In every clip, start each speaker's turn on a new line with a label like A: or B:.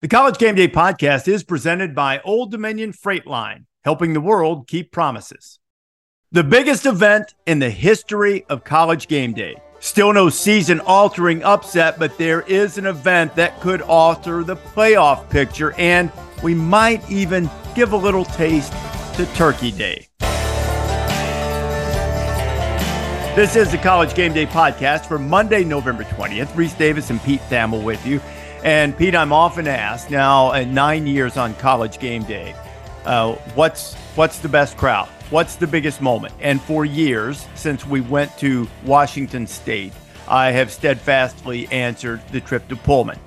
A: The College Game Day podcast is presented by Old Dominion Freight Line, helping the world keep promises. The biggest event in the history of College Game Day. Still no season altering upset, but there is an event that could alter the playoff picture, and we might even give a little taste to Turkey Day. This is the College Game Day podcast for Monday, November 20th. Rece Davis and Pete Thamel with you. And Pete, I'm often asked now at nine years on college game day, uh, what's what's the best crowd? What's the biggest moment? And for years, since we went to Washington State, I have steadfastly answered the trip to Pullman.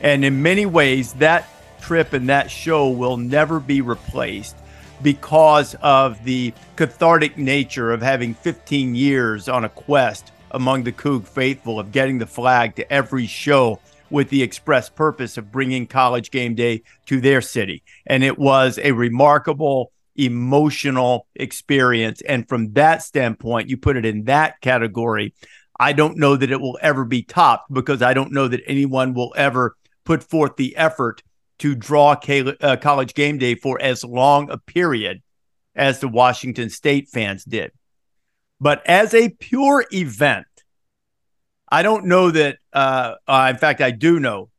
A: And in many ways, that trip and that show will never be replaced because of the cathartic nature of having 15 years on a quest among the Coug faithful of getting the flag to every show with the express purpose of bringing college game day to their city. And it was a remarkable emotional experience. And from that standpoint, you put it in that category. I don't know that it will ever be topped because I don't know that anyone will ever put forth the effort to draw uh, college game day for as long a period as the Washington State fans did. But as a pure event, I don't know that. Uh, uh, in fact, I do know.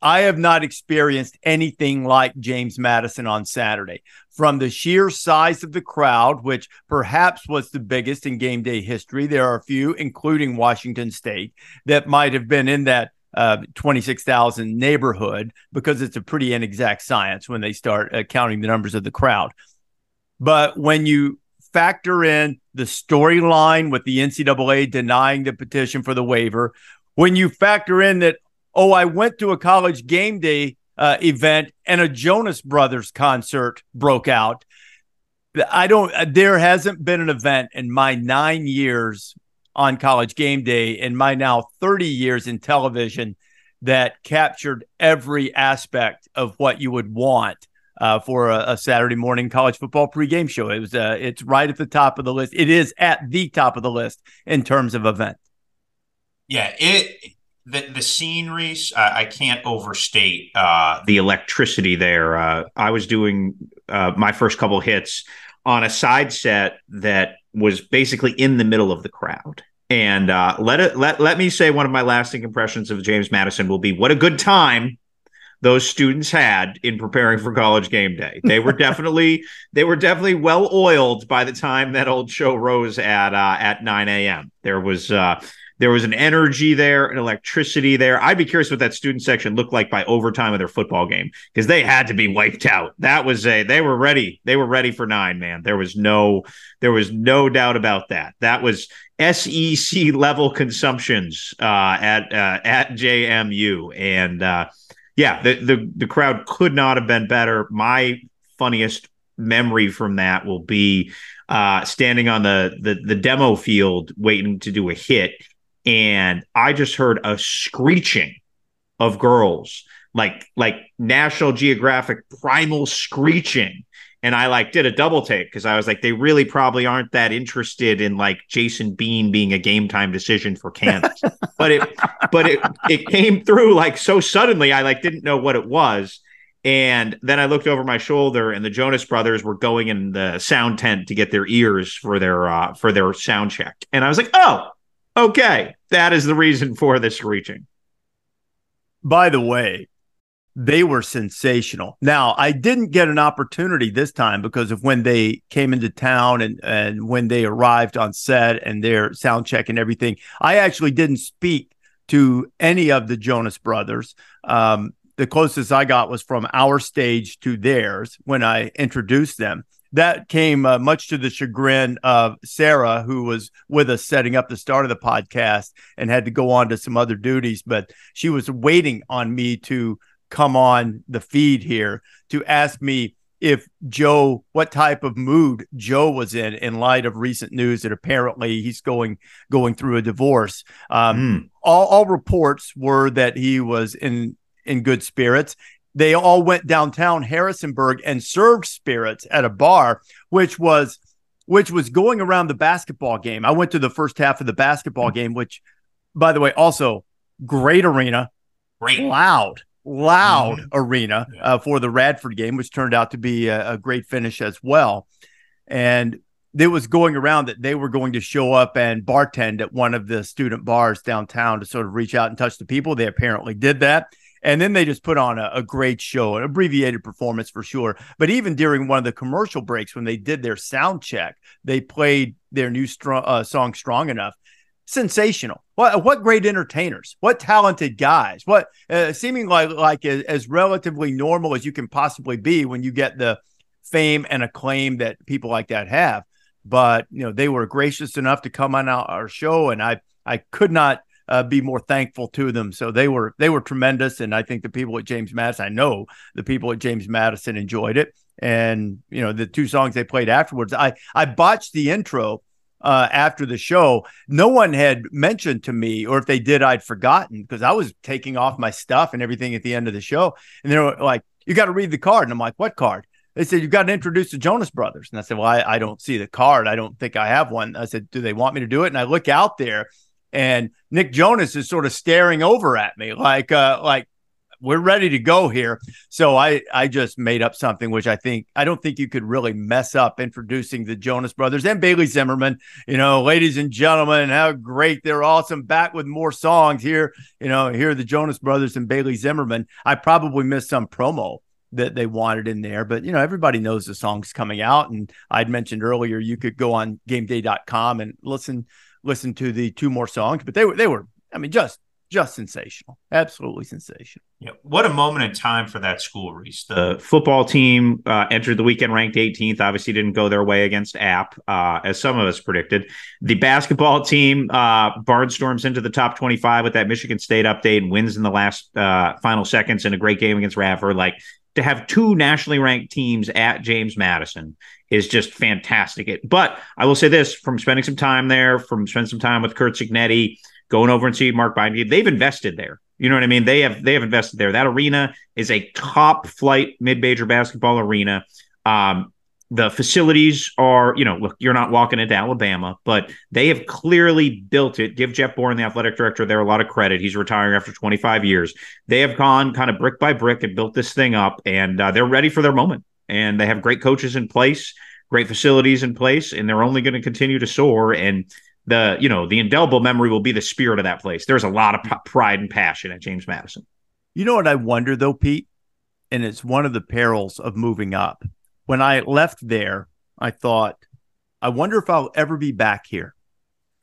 A: I have not experienced anything like James Madison on Saturday. From the sheer size of the crowd, which perhaps was the biggest in game day history, there are a few, including Washington State, that might have been in that uh, 26,000 neighborhood because it's a pretty inexact science when they start uh, counting the numbers of the crowd. But when you factor in the storyline with the NCAA denying the petition for the waiver, when you factor in that, oh, I went to a college game day uh, event and a Jonas Brothers concert broke out. I don't, there hasn't been an event in my nine years on college game day, and my now 30 years in television, that captured every aspect of what you would want uh, for a, a, Saturday morning college football pregame show. It was uh, it's right at the top of the list. It is at the top of the list in terms of event.
B: Yeah, it the the scenery uh, I can't overstate uh, the electricity there. Uh, I was doing uh, my first couple hits on a side set that was basically in the middle of the crowd. And let it let let me say one of my lasting impressions of James Madison will be what a good time those students had in preparing for college game day. They were definitely they were definitely well oiled by the time that old show rose at uh, at 9 a.m. There was uh, there was an energy there, an electricity there. I'd be curious what that student section looked like by overtime of their football game because they had to be wiped out. That was a they were ready. They were ready for nine, man. There was no there was no doubt about that. That was SEC level consumptions uh, at uh, at JMU and. Uh, yeah, the, the the crowd could not have been better. My funniest memory from that will be uh, standing on the, the the demo field waiting to do a hit, and I just heard a screeching of girls, like like National Geographic primal screeching and I like did a double take because I was like, they really probably aren't that interested in like Jason Bean being a game time decision for Kansas. but it but it it came through like so suddenly I like didn't know what it was. And then I looked over my shoulder and the Jonas brothers were going in the sound tent to get their ears for their uh for their sound check. And I was like, oh, okay. That is the reason for the screeching.
A: By the way, they were sensational. Now, I didn't get an opportunity this time because of when they came into town and, and when they arrived on set and their sound check and everything. I actually didn't speak to any of the Jonas brothers. Um, the closest I got was from our stage to theirs when I introduced them. That came uh, much to the chagrin of Sarah, who was with us setting up the start of the podcast and had to go on to some other duties. But she was waiting on me to come on the feed here to ask me if Joe, what type of mood Joe was in in light of recent news that apparently he's going going through a divorce. Um, mm. all, all reports were that he was in in good spirits. They all went downtown Harrisonburg and served spirits at a bar, which was which was going around the basketball game. I went to the first half of the basketball mm. game, which, by the way, also great arena,
B: great,
A: loud loud mm-hmm. arena uh, for the Radford game, which turned out to be a, a great finish as well. And it was going around that they were going to show up and bartend at one of the student bars downtown to sort of reach out and touch the people. They apparently did that. And then they just put on a, a, great show, an abbreviated performance for sure. But even during one of the commercial breaks, when they did their sound check, they played their new strong, uh, song "Strong Enough." Sensational! What what great entertainers! What talented guys! What uh, seeming like like as, as relatively normal as you can possibly be when you get the fame and acclaim that people like that have. But you know they were gracious enough to come on our show, and I I could not uh, be more thankful to them. So they were they were tremendous, and I think the people at James Madison, I know the people at James Madison enjoyed it. And you know the two songs they played afterwards, I I botched the intro uh, after the show. No one had mentioned to me, or if they did, I'd forgotten because I was taking off my stuff and everything at the end of the show, and they were like, "You got to read the card," and I'm like, "What card?" They said, You got to introduce the Jonas Brothers. And I said, Well, I, I don't see the card. I don't think I have one. I said, Do they want me to do it? And I look out there and Nick Jonas is sort of staring over at me like uh like we're ready to go here. So I I just made up something which I think I don't think you could really mess up introducing the Jonas Brothers and Bailey Zimmerman. You know, ladies and gentlemen, how great they're awesome. Back with more songs here. You know, here are the Jonas Brothers and Bailey Zimmerman. I probably missed some promo that they wanted in there, but you know, everybody knows the song's coming out. And I'd mentioned earlier you could go on gameday.com and listen listen to the two more songs, but they were they were I mean just just sensational, absolutely sensational.
B: Yeah, what a moment in time for that school, Rece. The football team uh, entered the weekend ranked 18th. Obviously, didn't go their way against App, uh, as some of us predicted. The basketball team uh, barnstorms into the top 25 with that Michigan State update and wins in the last uh, final seconds in a great game against Radford. Like to have two nationally ranked teams at James Madison is just fantastic. It, but I will say this from spending some time there, from spending some time with Kurt Cignetti, going over and see Mark Byington, they've invested there. You know what I mean? They have they have invested there. That arena is a top flight mid major basketball arena. Um, the facilities are, you know, look, you're not walking into Alabama, but they have clearly built it. Give Jeff Bourne, the athletic director, there a lot of credit. He's retiring after 25 years. They have gone kind of brick by brick and built this thing up, and uh, they're ready for their moment. And they have great coaches in place, great facilities in place, and they're only going to continue to soar. And the, you know, the indelible memory will be the spirit of that place. There's a lot of p- pride and passion at James Madison.
A: You know what I wonder though, Pete, and it's one of the perils of moving up when I left there, I thought, I wonder if I'll ever be back here.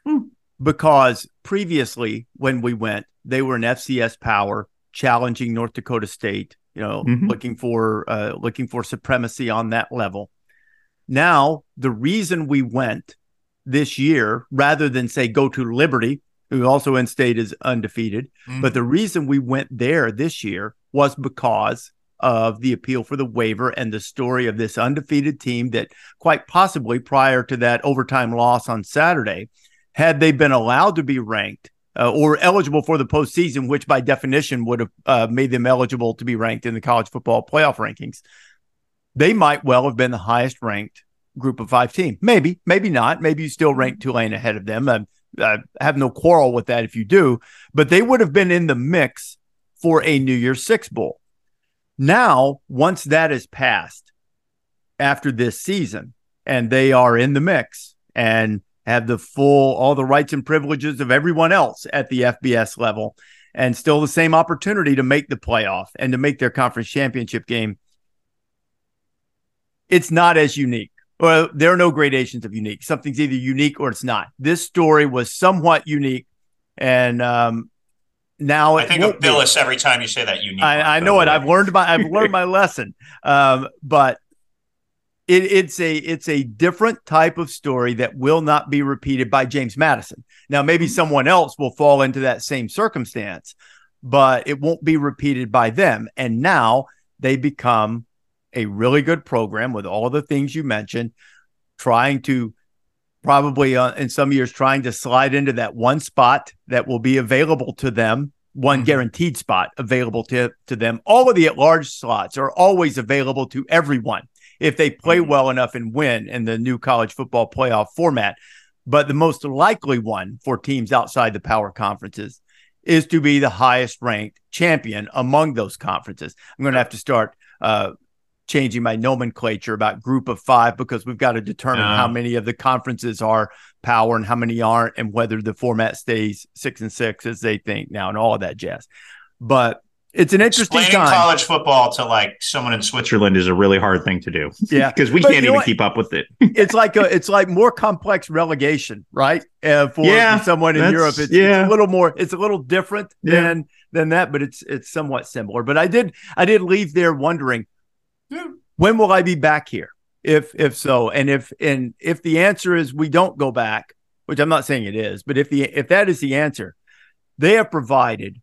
A: Hmm. Because previously, when we went, they were an FCS power challenging North Dakota State, you know, mm-hmm. looking for uh, looking for supremacy on that level. Now, the reason we went this year, rather than say go to Liberty, who also in state is undefeated, mm-hmm. but the reason we went there this year was because of the appeal for the waiver and the story of this undefeated team that quite possibly prior to that overtime loss on Saturday, had they been allowed to be ranked uh, or eligible for the postseason, which by definition would have uh, made them eligible to be ranked in the college football playoff rankings, they might well have been the highest ranked group of five team. Maybe, maybe not. Maybe you still rank mm-hmm. Tulane ahead of them. I, I have no quarrel with that if you do, but they would have been in the mix for a New Year's Six Bowl. Now, once that is passed after this season, and they are in the mix and have the full, all the rights and privileges of everyone else at the FBS level, and still the same opportunity to make the playoff and to make their conference championship game, it's not as unique. Well, there are no gradations of unique. Something's either unique or it's not. This story was somewhat unique, and um, now
B: I think of Bilas every time you say that. Need.
A: I, I know it. I've learned my I've learned my lesson. Um, but it, it's a it's a different type of story that will not be repeated by James Madison. Now, maybe mm-hmm. someone else will fall into that same circumstance, but it won't be repeated by them. And now they become a really good program with all the things you mentioned, trying to probably uh, in some years trying to slide into that one spot that will be available to them one mm-hmm. guaranteed spot available to, to them all of the at large slots are always available to everyone if they play mm-hmm. well enough and win in the new college football playoff format but the most likely one for teams outside the power conferences is to be the highest ranked champion among those conferences. I'm going to have to start uh, changing my nomenclature about group of five because we've got to determine uh, how many of the conferences are power and how many aren't, and whether the format stays six and six as they think now, and all of that jazz. But it's an interesting
B: Explaining
A: time.
B: college football to like someone in Switzerland is a really hard thing to do.
A: Yeah,
B: because we can't even keep up with it.
A: it's like a, it's like more complex relegation, right? Uh, for, yeah, for someone in Europe, it's, yeah. it's, a little more. It's a little different yeah. than than that, but it's it's somewhat similar. But I did I did leave there wondering yeah. when will I be back here? If if so, and if and if the answer is we don't go back, which I'm not saying it is, but if the if that is the answer, they have provided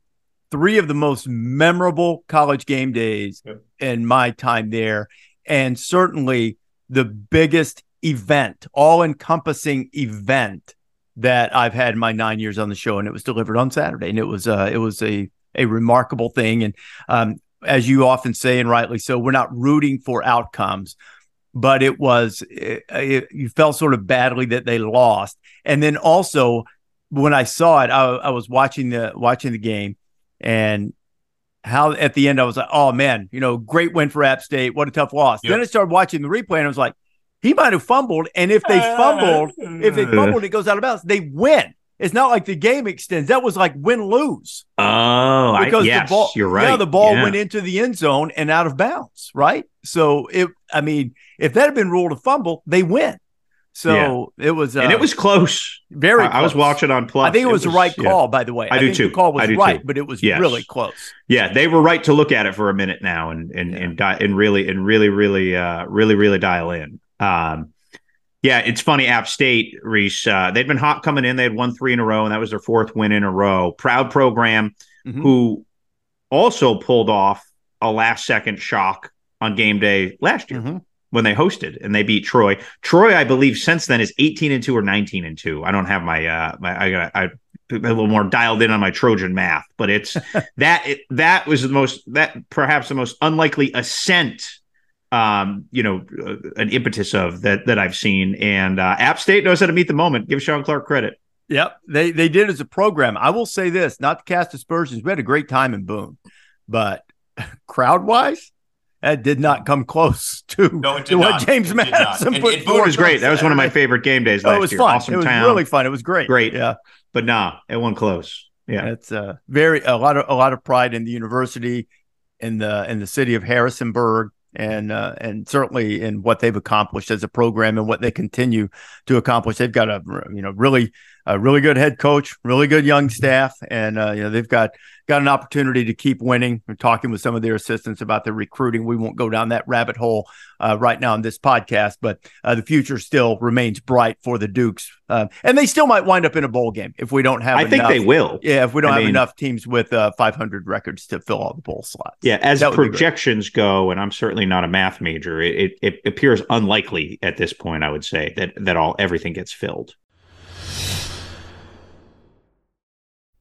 A: three of the most memorable college game days yep. in my time there, and certainly the biggest event, all encompassing event that I've had in my nine years on the show, and it was delivered on Saturday, and it was uh, it was a a remarkable thing, and um, as you often say, and rightly so, we're not rooting for outcomes, but it was it, it, you felt sort of badly that they lost, and then also when I saw it, I, I was watching the watching the game, and how at the end I was like, oh man, you know, great win for App State. What a tough loss. Yep. Then I started watching the replay and I was like, he might have fumbled. And if they fumbled, if they fumbled, it goes out of bounds. They win. It's not like the game extends. That was like win lose.
B: Oh, because I, yes, the ball, you're right.
A: Yeah, the ball yeah. went into the end zone and out of bounds, right? So it, I mean, if that had been ruled a fumble, they win. So yeah. it was,
B: uh, and it was close.
A: Very.
B: I,
A: close. I
B: was watching on Plus.
A: I think it was, it was the right call, yeah. by the way.
B: I, I do too.
A: The call was right,
B: too.
A: but it was yes. really close.
B: Yeah, they were right to look at it for a minute now and and and, di- and really and really really uh really really dial in. Um, yeah, it's funny. App State, Rece, uh, they'd been hot coming in. They had won three in a row, and that was their fourth win in a row. Proud program, mm-hmm. who also pulled off a last second shock on game day last year. Mm-hmm when they hosted and they beat Troy. Troy, I believe, since then is 18 and 2 or 19 and 2. I don't have my uh my I got I a little more dialed in on my Trojan math, but it's that it, that was the most that perhaps the most unlikely ascent um you know uh, an impetus of that that I've seen and uh App State knows how to meet the moment. Give Shawn Clark credit.
A: Yep, they they did as a program. I will say this, not to cast aspersions, we had a great time in Boone, but crowd wise, that did not come close to,
B: no,
A: to what James Madison put
B: it, it was great. That was one of my favorite game days last
A: oh, it was
B: year.
A: Fun.
B: Awesome
A: it was
B: town.
A: really fun. It was great.
B: Great.
A: Yeah.
B: But nah, it went close. Yeah.
A: It's uh, very a lot of a lot of pride in the university in the in the city of Harrisonburg and uh, and certainly in what they've accomplished as a program and what they continue to accomplish. They've got a you know really a really good head coach, really good young staff, and uh, you know they've got got an opportunity to keep winning. We're talking with some of their assistants about their recruiting. We won't go down that rabbit hole uh, right now in this podcast, but uh, the future still remains bright for the Dukes, uh, and they still might wind up in a bowl game if we don't have.
B: I
A: enough,
B: think they will.
A: Yeah, if we don't I have mean, enough teams with uh, 500 records to fill all the bowl slots.
B: Yeah, as projections go, and I'm certainly not a math major, it, it, it appears unlikely at this point. I would say that that all everything gets filled.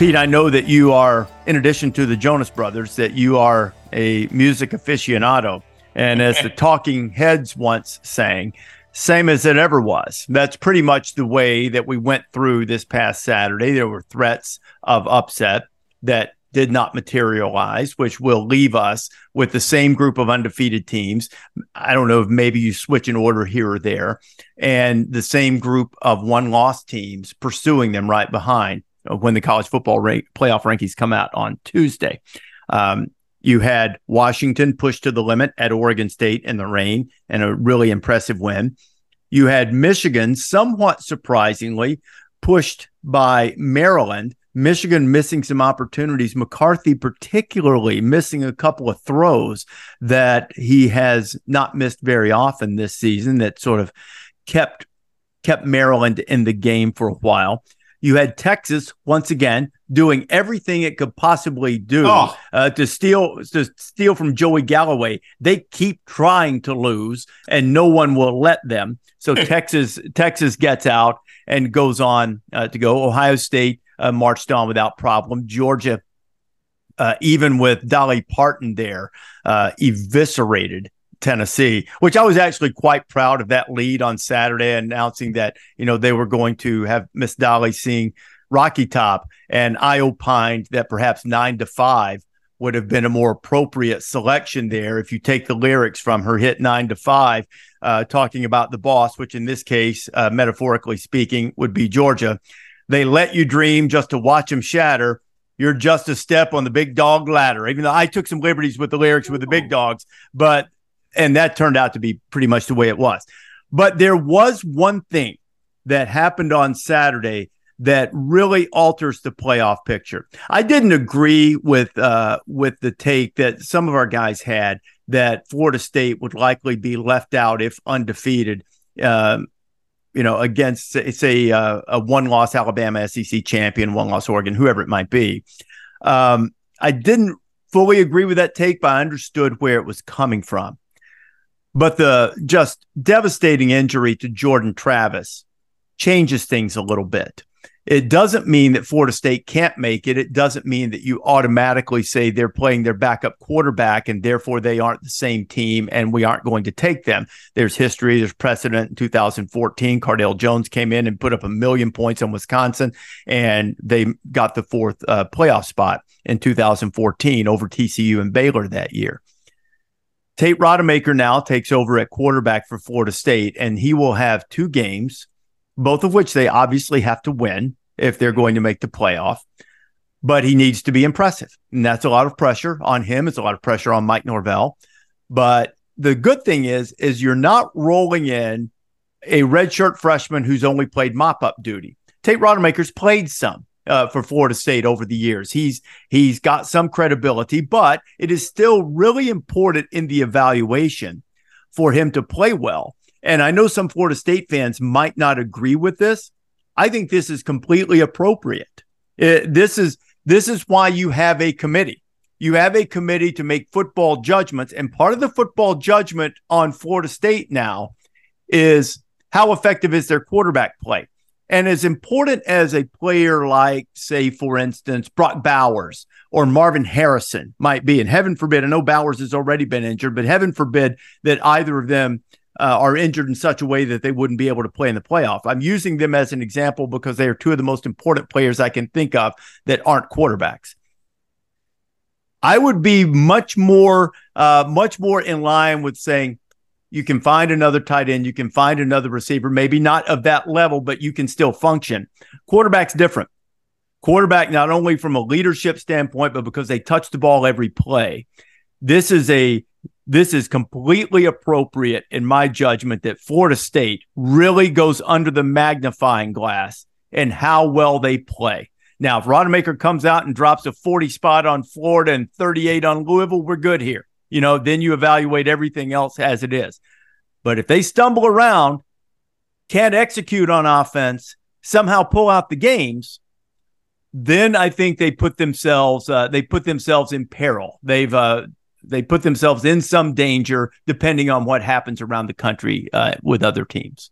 A: Pete, I know that you are, in addition to the Jonas Brothers, that you are a music aficionado. And as the Talking Heads once sang, same as it ever was. That's pretty much the way that we went through this past Saturday. There were threats of upset that did not materialize, which will leave us with the same group of undefeated teams. I don't know if maybe you switch an order here or there, and the same group of one loss teams pursuing them right behind when the college football rank, playoff rankings come out on Tuesday. Um, you had Washington pushed to the limit at Oregon State in the rain and a really impressive win. You had Michigan, somewhat surprisingly, pushed by Maryland. Michigan missing some opportunities. McCarthy, particularly, missing a couple of throws that he has not missed very often this season that sort of kept kept Maryland in the game for a while. You had Texas once again doing everything it could possibly do oh. uh, to steal to steal from Joey Galloway. They keep trying to lose, and no one will let them. So Texas Texas gets out and goes on uh, to go. Ohio State uh, marched on without problem. Georgia, uh, even with Dolly Parton there, uh, eviscerated Tennessee, which I was actually quite proud of that lead on Saturday, announcing that you know they were going to have Miss Dolly sing Rocky Top, and I opined that perhaps nine to five would have been a more appropriate selection there if you take the lyrics from her hit nine to five, uh, talking about the boss, which in this case, uh, metaphorically speaking, would be Georgia. They let you dream just to watch them shatter. You're just a step on the big dog ladder. Even though I took some liberties with the lyrics with the big dogs, but and that turned out to be pretty much the way it was. But there was one thing that happened on Saturday that really alters the playoff picture. I didn't agree with uh, with the take that some of our guys had that Florida State would likely be left out if undefeated. Um, you know, against say, uh, a one loss Alabama SEC champion, one loss Oregon, whoever it might be. Um, I didn't fully agree with that take, but I understood where it was coming from. But the just devastating injury to Jordan Travis changes things a little bit. It doesn't mean that Florida State can't make it. It doesn't mean that you automatically say they're playing their backup quarterback and therefore they aren't the same team and we aren't going to take them. There's history, there's precedent. In 2014, Cardale Jones came in and put up a million points on Wisconsin and they got the fourth uh, playoff spot in 2014 over TCU and Baylor that year. Tate Rodemaker now takes over at quarterback for Florida State, and he will have two games, both of which they obviously have to win if they're going to make the playoff. But he needs to be impressive. And that's a lot of pressure on him. It's a lot of pressure on Mike Norvell. But the good thing is, is you're not rolling in a redshirt freshman who's only played mop up duty. Tate Rodemaker's played some uh, for Florida State over the years. He's he's got some credibility, but it is still really important in the evaluation for him to play well. And I know some Florida State fans might not agree with this. I think this is completely appropriate. It, uh, this is this is why you have a committee. You have a committee to make football judgments, and part of the football judgment on Florida State now is how effective is their quarterback play. And as important as a player like, say, for instance, Brock Bowers or Marvin Harrison might be, and heaven forbid, I know Bowers has already been injured, but heaven forbid that either of them uh, are injured in such a way that they wouldn't be able to play in the playoff. I'm using them as an example because they are two of the most important players I can think of that aren't quarterbacks. I would be much more, uh, much more in line with saying, you can find another tight end. You can find another receiver, maybe not of that level, but you can still function. Quarterback's different. Quarterback, not only from a leadership standpoint, but because they touch the ball every play. This is a this is completely appropriate in my judgment that Florida State really goes under the magnifying glass and how well they play. Now, if Rodemaker comes out and drops a 40 spot on Florida and 38 on Louisville, we're good here you know, then you evaluate everything else as it is. But if they stumble around, can't execute on offense, somehow pull out the games, then I think they put themselves uh, they put themselves in peril. They've uh, they put themselves in some danger depending on what happens around the country uh, with other teams.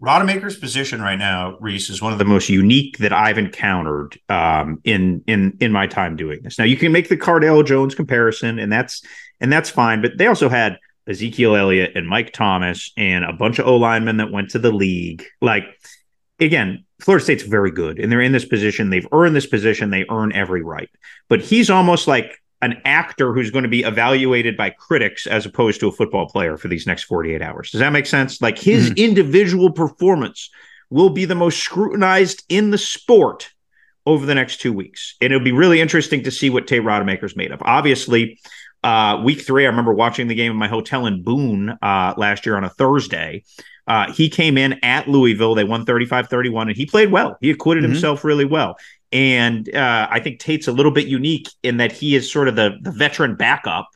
B: Rodemaker's position right now, Rece, is one of the most unique that I've encountered um, in in in my time doing this. Now, you can make the Cardale Jones comparison, and that's and that's fine. But they also had Ezekiel Elliott and Mike Thomas and a bunch of O linemen that went to the league. Like again, Florida State's very good and they're in this position. They've earned this position. They earn every right. But he's almost like an actor who's going to be evaluated by critics as opposed to a football player for these next 48 hours. Does that make sense? Like his mm-hmm. individual performance will be the most scrutinized in the sport over the next two weeks. And it'll be really interesting to see what Tate Rodemaker's made of. Obviously, uh, week three, I remember watching the game in my hotel in Boone uh, last year on a Thursday. Uh, he came in at Louisville. They won 35 31, and he played well. He acquitted mm-hmm. himself really well. And uh, I think Tate's a little bit unique in that he is sort of the, the veteran backup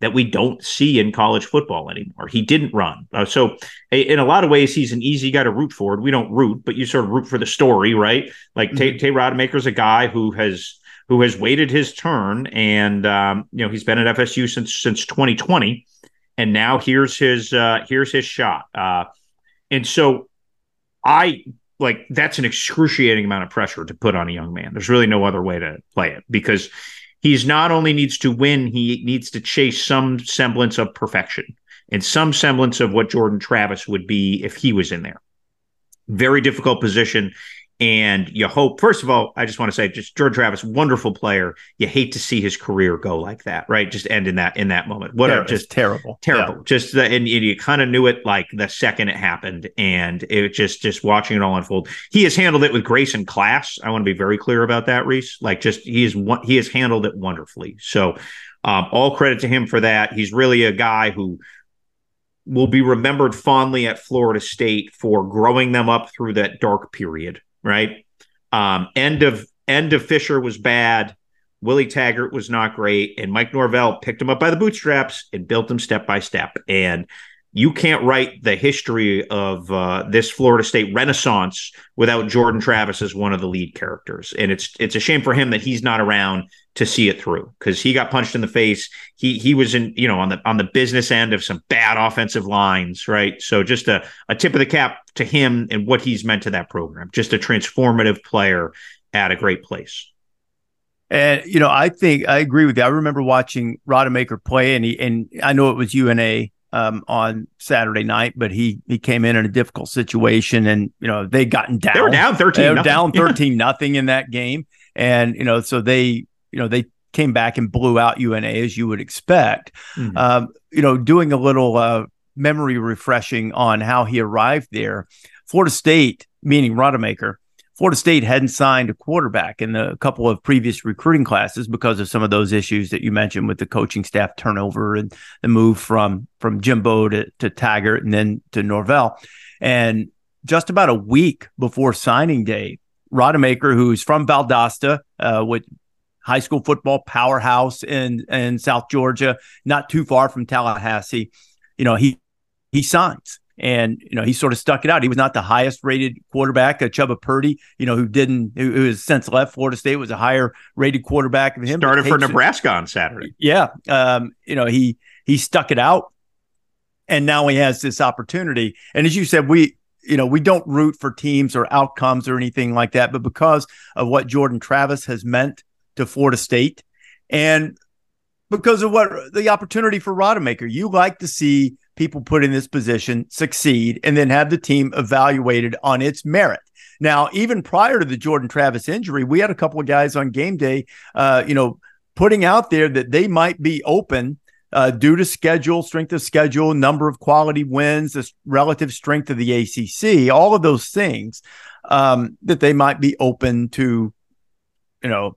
B: that we don't see in college football anymore. He didn't run. Uh, so, in a lot of ways, he's an easy guy to root for. We don't root, but you sort of root for the story, right? Like mm-hmm. Tate, Tate Rodemaker's a guy who has who has waited his turn, and um, you know he's been at FSU since since 2020, and now here's his uh, here's his shot. Uh, and so, I like that's an excruciating amount of pressure to put on a young man. There's really no other way to play it because he's not only needs to win, he needs to chase some semblance of perfection and some semblance of what Jordan Travis would be if he was in there. Very difficult position. And you hope, first of all, I just want to say, just George Travis, wonderful player. You hate to see his career go like that, right? Just end in that in that moment. What
A: yeah,
B: just
A: terrible,
B: terrible. Yeah. Just the, and, and you kind of knew it like the second it happened, and it just just watching it all unfold. He has handled it with grace and class. I want to be very clear about that, Rece. Like, just he is he has handled it wonderfully. So, um, all credit to him for that. He's really a guy who will be remembered fondly at Florida State for growing them up through that dark period right? Um, end of end of Fisher was bad. Willie Taggart was not great, and Mike Norvell picked him up by the bootstraps and built him step by step. And you can't write the history of uh, this Florida State renaissance without Jordan Travis as one of the lead characters. And it's it's a shame for him that he's not around to see it through because he got punched in the face. He he was in you know on the on the business end of some bad offensive lines, right? So just a, a tip of the cap to him and what he's meant to that program. Just a transformative player at a great place.
A: And you know, I think I agree with you. I remember watching Rodemaker play, and he and I know it was UNA um, on Saturday night, but he he came in in a difficult situation, and you know they gotten down.
B: They were down thirteen.
A: They were down thirteen nothing in that game, and you know so they you know, they came back and blew out UNA as you would expect. Mm-hmm. Um, you know, doing a little uh, memory refreshing on how he arrived there. Florida State, meaning Rodemaker, Florida State hadn't signed a quarterback in a couple of previous recruiting classes because of some of those issues that you mentioned with the coaching staff turnover and the move from from Jimbo to, to Taggart and then to Norvell. And just about a week before signing day, Rodemaker, who's from Valdosta, uh, which high school football powerhouse in in South Georgia, not too far from Tallahassee. You know, he he signs. And you know he sort of stuck it out. He was not the highest rated quarterback. Uh, Chubba Purdy, you know, who didn't, who, who has since left Florida State, was a higher rated quarterback than him.
B: Started for Nebraska on Saturday.
A: Yeah, um, you know he he stuck it out, and now he has this opportunity. And as you said, we you know, we don't root for teams or outcomes or anything like that, but because of what Jordan Travis has meant to Florida State. And because of what the opportunity for Rodemaker, you like to see people put in this position succeed and then have the team evaluated on its merit. Now, even prior to the Jordan Travis injury, we had a couple of guys on game day, uh, you know, putting out there that they might be open uh, due to schedule, strength of schedule, number of quality wins, the relative strength of the ACC, all of those things um, that they might be open to, you know,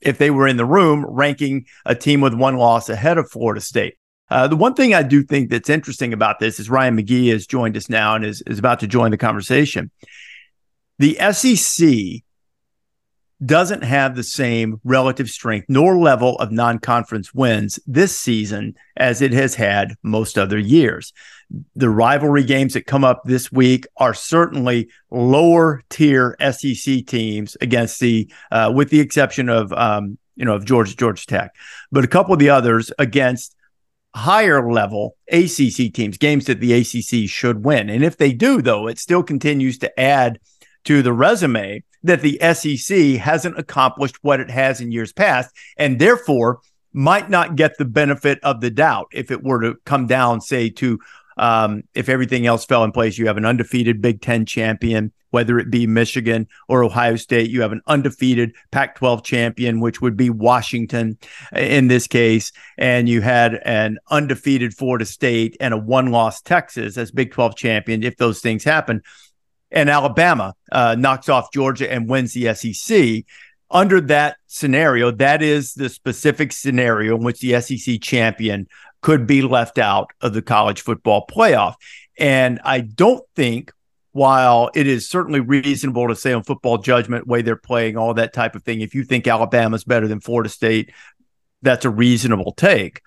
A: if they were in the room ranking a team with one loss ahead of Florida State. Uh, the one thing I do think that's interesting about this is Ryan McGee has joined us now and is, is about to join the conversation. The SEC doesn't have the same relative strength nor level of non conference wins this season as it has had most other years the rivalry games that come up this week are certainly lower tier SEC teams against the, uh, with the exception of, um, you know, of Georgia, Georgia Tech, but a couple of the others against higher level ACC teams, games that the ACC should win. And if they do, though, it still continues to add to the resume that the SEC hasn't accomplished what it has in years past, and therefore might not get the benefit of the doubt if it were to come down, say, to Um, if everything else fell in place, you have an undefeated Big Ten champion, whether it be Michigan or Ohio State. You have an undefeated Pac 12 champion, which would be Washington in this case. And you had an undefeated Florida State and a one loss Texas as Big 12 champion if those things happen. And Alabama uh, knocks off Georgia and wins the SEC under that scenario, that is the specific scenario in which the SEC champion could be left out of the college football playoff. And I don't think, while it is certainly reasonable to say on football judgment, way they're playing, all that type of thing, if you think Alabama's better than Florida State, that's a reasonable take.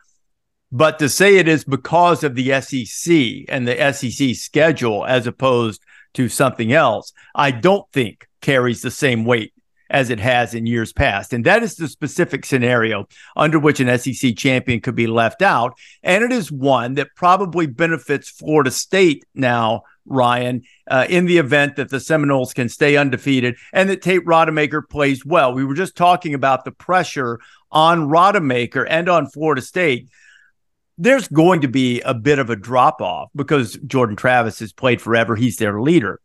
A: But to say it is because of the SEC and the SEC schedule as opposed to something else, I don't think carries the same weight as it has in years past. And that is the specific scenario under which an SEC champion could be left out. And it is one that probably benefits Florida State now, Ryan, uh, in the event that the Seminoles can stay undefeated and that Tate Rodemaker plays well. We were just talking about the pressure on Rodemaker and on Florida State there's going to be a bit of a drop off because Jordan Travis has played forever. He's their leader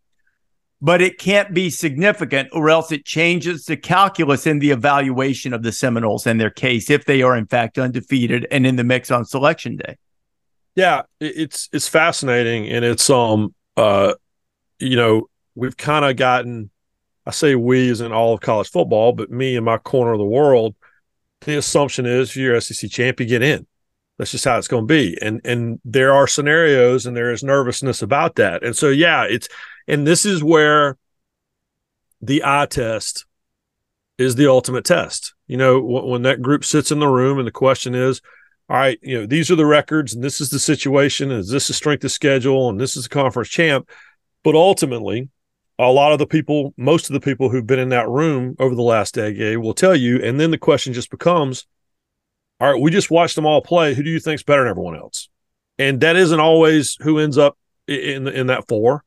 A: but it can't be significant or else it changes the calculus in the evaluation of the Seminoles and their case if they are in fact undefeated and in the mix on selection day.
C: Yeah, it's it's fascinating and it's um uh you know, we've kind of gotten I say we as in all of college football, but me in my corner of the world, the assumption is if you're SEC champion, get in. That's just how it's going to be. And and there are scenarios and there is nervousness about that. And so yeah, it's and this is where the eye test is the ultimate test. You know, when that group sits in the room and the question is, all right, you know, these are the records and this is the situation, is this a strength of schedule, and this is the conference champ. But ultimately, a lot of the people, most of the people who've been in that room over the last decade will tell you. And then the question just becomes, all right, we just watched them all play. Who do you think's better than everyone else? And that isn't always who ends up in in that four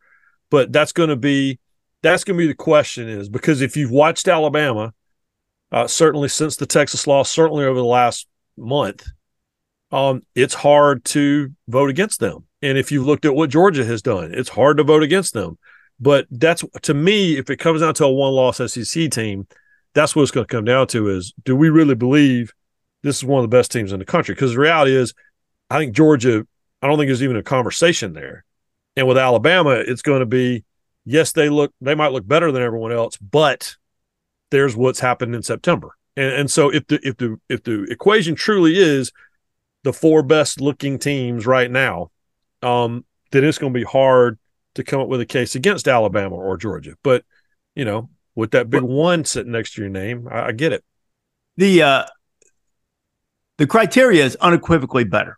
C: but that's going to be that's going to be the question is because if you've watched Alabama, uh, certainly since the Texas loss, certainly over the last month, um, it's hard to vote against them. And if you've looked at what Georgia has done, it's hard to vote against them. But that's to me, if it comes down to a one-loss SEC team, that's what it's going to come down to: is do we really believe this is one of the best teams in the country? Because the reality is, I think Georgia. I don't think there's even a conversation there. And with Alabama, it's going to be yes, they look they might look better than everyone else, but there's what's happened in September. And and so if the if the if the equation truly is the four best looking teams right now, um, then it's going to be hard to come up with a case against Alabama or Georgia. But you know, with that big one sitting next to your name, I, I get it.
A: The uh, the criteria is unequivocally better.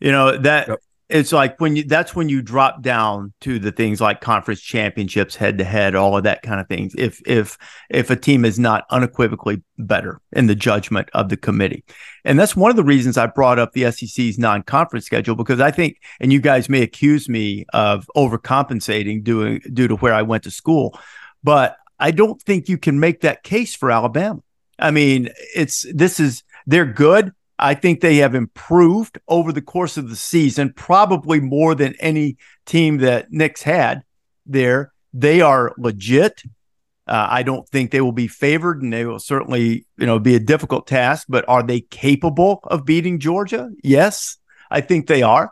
A: You know that yep it's like when you that's when you drop down to the things like conference championships head to head all of that kind of things. If if if a team is not unequivocally better in the judgment of the committee. And that's one of the reasons i brought up the sec's non-conference schedule because i think and you guys may accuse me of overcompensating doing due to where i went to school but i don't think you can make that case for alabama. I mean it's this is they're good I think they have improved over the course of the season, probably more than any team that Nick's had there. They are legit. Uh, I don't think they will be favored, and they will certainly, you know, be a difficult task. But are they capable of beating Georgia? Yes, I think they are.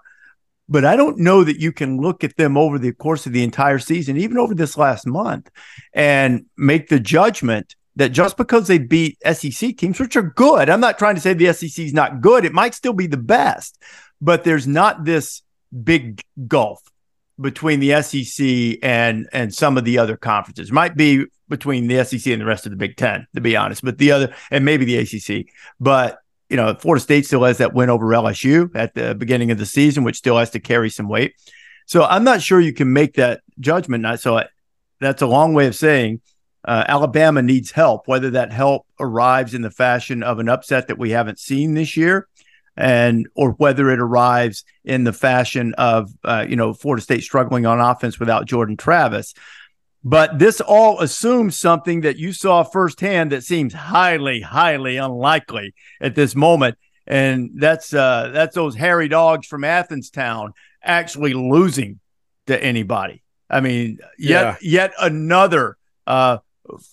A: But I don't know that you can look at them over the course of the entire season, even over this last month, and make the judgment that just because they beat SEC teams, which are good, I'm not trying to say the SEC is not good. It might still be the best, but there's not this big gulf between the SEC and and some of the other conferences. Might be between the SEC and the rest of the Big Ten, to be honest. But the other and maybe the ACC, but you know, Florida State still has that win over LSU at the beginning of the season, which still has to carry some weight. So I'm not sure you can make that judgment. So I, that's a long way of saying uh, Alabama needs help, whether that help arrives in the fashion of an upset that we haven't seen this year, and or whether it arrives in the fashion of uh, you know Florida State struggling on offense without Jordan Travis. But this all assumes something that you saw firsthand that seems highly, highly unlikely at this moment. and that's uh, that's those hairy dogs from Athens town actually losing to anybody. I mean, yet yeah. yet another uh,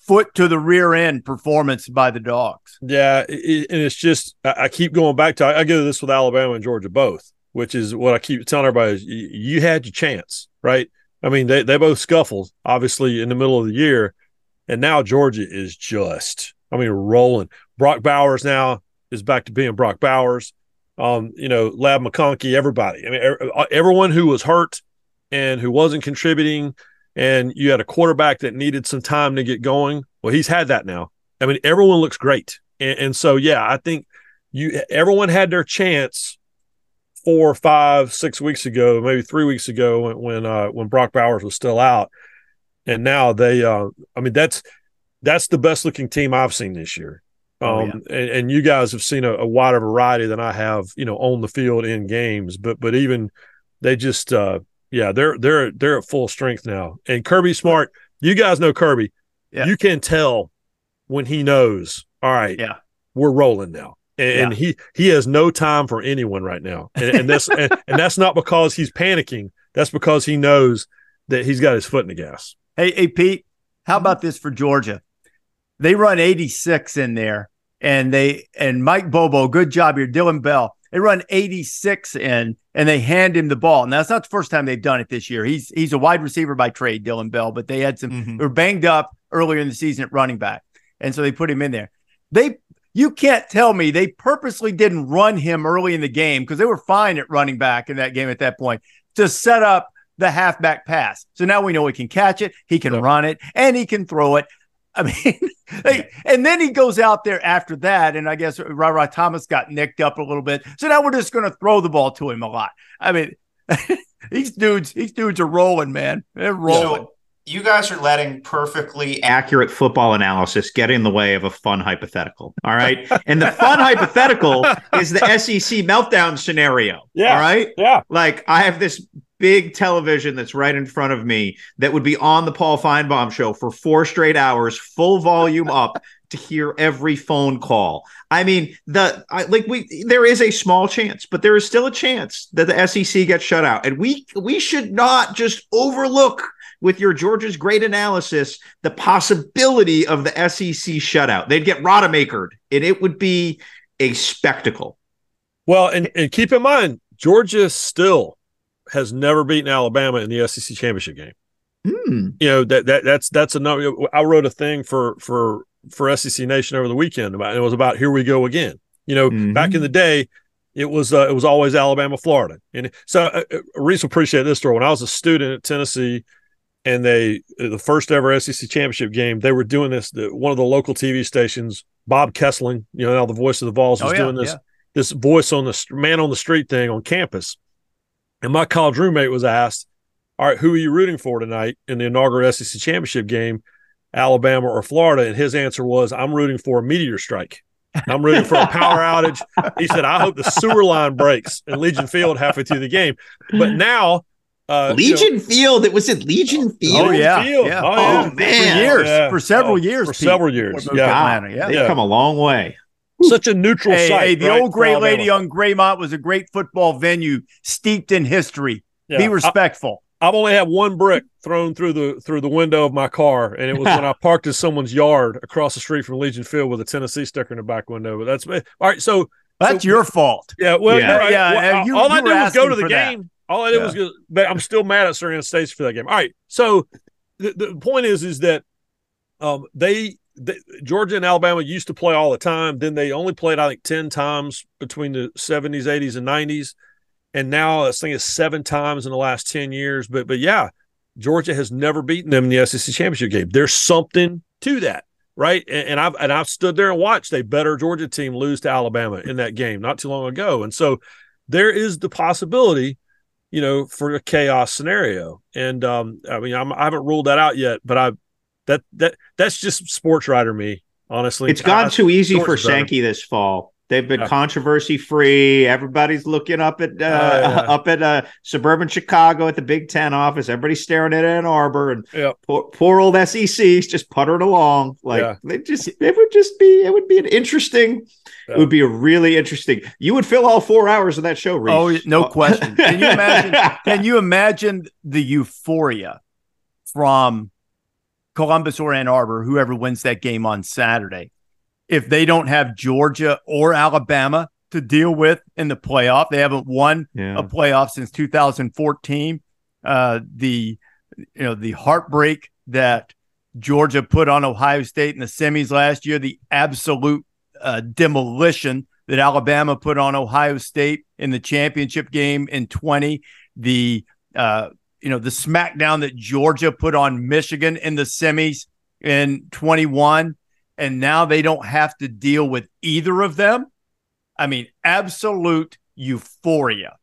A: foot to the rear end performance by the dogs.
C: Yeah, it, and it's just I, keep going back to I go this with Alabama and Georgia both, which is what I keep telling everybody: is you, had your chance, right? I mean, they they both scuffled obviously in the middle of the year, and now Georgia is just I mean rolling. Brock Bowers now is back to being Brock Bowers. Um, you know, Ladd McConkey, everybody. I mean, everyone who was hurt and who wasn't contributing and you had a quarterback that needed some time to get going. Well, he's had that now. I mean, everyone looks great, and, and so yeah, I think you everyone had their chance four, five, six weeks ago, maybe three weeks ago when when, uh, when Brock Bowers was still out, and now they. Uh, I mean, that's that's the best looking team I've seen this year. Oh, um, yeah. and, and, you guys have seen a, a, wider variety than I have, you know, on the field in games. But but even they just uh, yeah, they're they're they're at full strength now. And Kirby Smart, you guys know Kirby. Yeah. You can tell when he knows. All right,
A: yeah,
C: we're rolling now. And, yeah. he he has no time for anyone right now. And, and that's and, and that's not because he's panicking. That's because he knows that he's got his foot in the gas.
A: Hey, hey, Pete, how uh-huh. about this for Georgia? They run 86 in there, and they and Mike Bobo, good job here. Dillon Bell, they run 86 in and they hand him the ball. Now that's not the first time they've done it this year. He's he's a wide receiver by trade, Dillon Bell, but they had some mm-hmm. they were banged up earlier in the season at running back. And so they put him in there. They you can't tell me they purposely didn't run him early in the game because they were fine at running back in that game at that point to set up the halfback pass. So now we know he can catch it, he can run it, and he can throw it. I mean, like, and then he goes out there after that, and I guess Ra Thomas got nicked up a little bit. So now we're just going to throw the ball to him a lot. I mean, these dudes, these dudes are rolling, man. They're rolling. So
B: you guys are letting perfectly accurate football analysis get in the way of a fun hypothetical. All right, and the fun hypothetical is the SEC meltdown scenario.
C: Yeah.
B: All right.
C: Yeah.
B: Like I have this big television that's right in front of me that would be on the Paul Finebaum show for four straight hours, full volume up to hear every phone call. I mean, the I, like we there is a small chance, but there is still a chance that the SEC gets shut out, and we we should not just overlook with your Georgia's great analysis the possibility of the SEC shutout. They'd get Rodemakered, and it would be a spectacle.
C: Well, and, and keep in mind, Georgia still has never beaten Alabama in the SEC championship game.
B: Mm.
C: You know that that that's that's another. I wrote a thing for for for SEC Nation over the weekend about it was about here we go again. You know, mm-hmm. back in the day, it was uh, it was always Alabama, Florida, and so uh, uh, Rece appreciate this story. When I was a student at Tennessee, and they the first ever SEC championship game, they were doing this. The, one of the local TV stations, Bob Kesling, you know, now the voice of the Vols, was oh, yeah, doing this yeah. this voice on the man on the street thing on campus, and my college roommate was asked, All right, who are you rooting for tonight in the inaugural SEC championship game, Alabama or Florida? And his answer was, I'm rooting for a meteor strike. I'm rooting for a power outage. He said, I hope the sewer line breaks in Legion Field halfway through the game. But now,
B: uh, Legion you know, Field. It was at Legion Field.
A: Oh yeah, Field. yeah. Oh, yeah. oh man, for years, yeah. for several oh, years,
C: for several years.
B: Yeah. Atlanta. Yeah, they've come a long way
C: such a neutral
A: hey,
C: site.
A: Hey, the right? old Gray Lady on Graymont was a great football venue steeped in history. Yeah. Be respectful.
C: I, have only had one brick thrown through the through the window of my car, and it was when I parked in someone's yard across the street from Legion Field with a Tennessee sticker in the back window. But that's all right. So
A: that's
C: so,
A: your fault.
C: Yeah. Well, yeah. Right. yeah well, you, all you I did was go to the game. That. All I did yeah. was, go, but I'm still mad at Serena States for that game. All right. So the, the point is, is that um, they they, Georgia and Alabama used to play all the time. Then they only played, I think, 10 times between the 70s, 80s, and 90s. And now I think it's seven times in the last 10 years. But but yeah, Georgia has never beaten them in the SEC championship game. There's something to that, right? And, and I've and I've stood there and watched a better Georgia team lose to Alabama in that game not too long ago. And so there is the possibility, you know, for a chaos scenario. And um, I mean, I'm, I have not ruled that out yet, but I that that that's just sports writer me. Honestly,
B: it's gone I, too easy for Sankey this fall. They've been yeah. controversy free. Everybody's looking up at uh, uh, yeah. up at uh, suburban Chicago at the Big Ten office. Everybody's staring at Ann Arbor, and
C: yep.
B: poor, poor, old SEC's just puttering along. Like yeah. they just, it would just be, it would be an interesting. It would be a really interesting. You would fill all four hours of that show. Rece.
A: Oh, no question. Can you imagine? can you imagine the euphoria from Columbus or Ann Arbor, whoever wins that game on Saturday? if they don't have Georgia or Alabama to deal with in the playoff. They haven't won yeah. a playoff since 2014. Uh, the you know the heartbreak that Georgia put on Ohio State in the semis last year, the absolute uh, demolition that Alabama put on Ohio State in the championship game in 20, the uh, you know the smackdown that Georgia put on Michigan in the semis in 21 and now they don't have to deal with either of them. I mean, absolute euphoria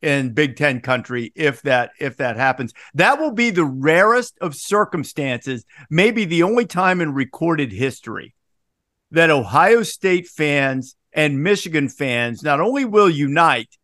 A: in Big Ten country if that if that happens. That will be the rarest of circumstances, maybe the only time in recorded history that Ohio State fans and Michigan fans not only will unite,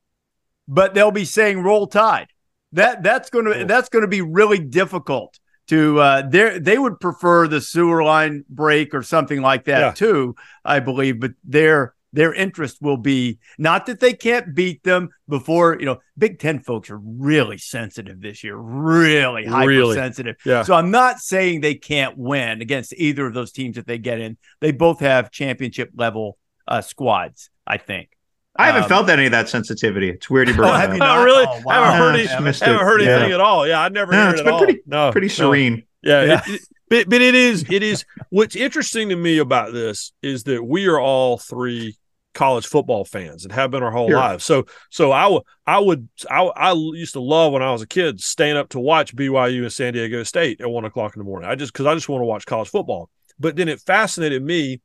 A: but they'll be saying roll tide. That that's going to that's going to be really difficult to uh, they would prefer the sewer line break or something like that yeah. too, I believe. But their their interest will be not that they can't beat them before you know Big Ten folks are really sensitive this year, really hypersensitive.
C: Really? Yeah.
A: So I'm not saying they can't win against either of those teams if they get in. They both have championship level uh, squads, I think.
B: I haven't um, felt any of that sensitivity. It's weird you brought
C: oh, have you not? really? Oh, wow. I haven't heard, any, haven't heard anything yeah. at all. Yeah, I never no,
B: heard it
C: all.
B: Pretty, no, pretty serene.
C: No. Yeah, yeah. It, it, but but it is it is. What's interesting to me about this is that we are all three college football fans and have been our whole sure. lives. So so I would I would I, I used to love when I was a kid staying up to watch BYU and San Diego State at one o'clock in the morning. I just because I just want to watch college football. But then it fascinated me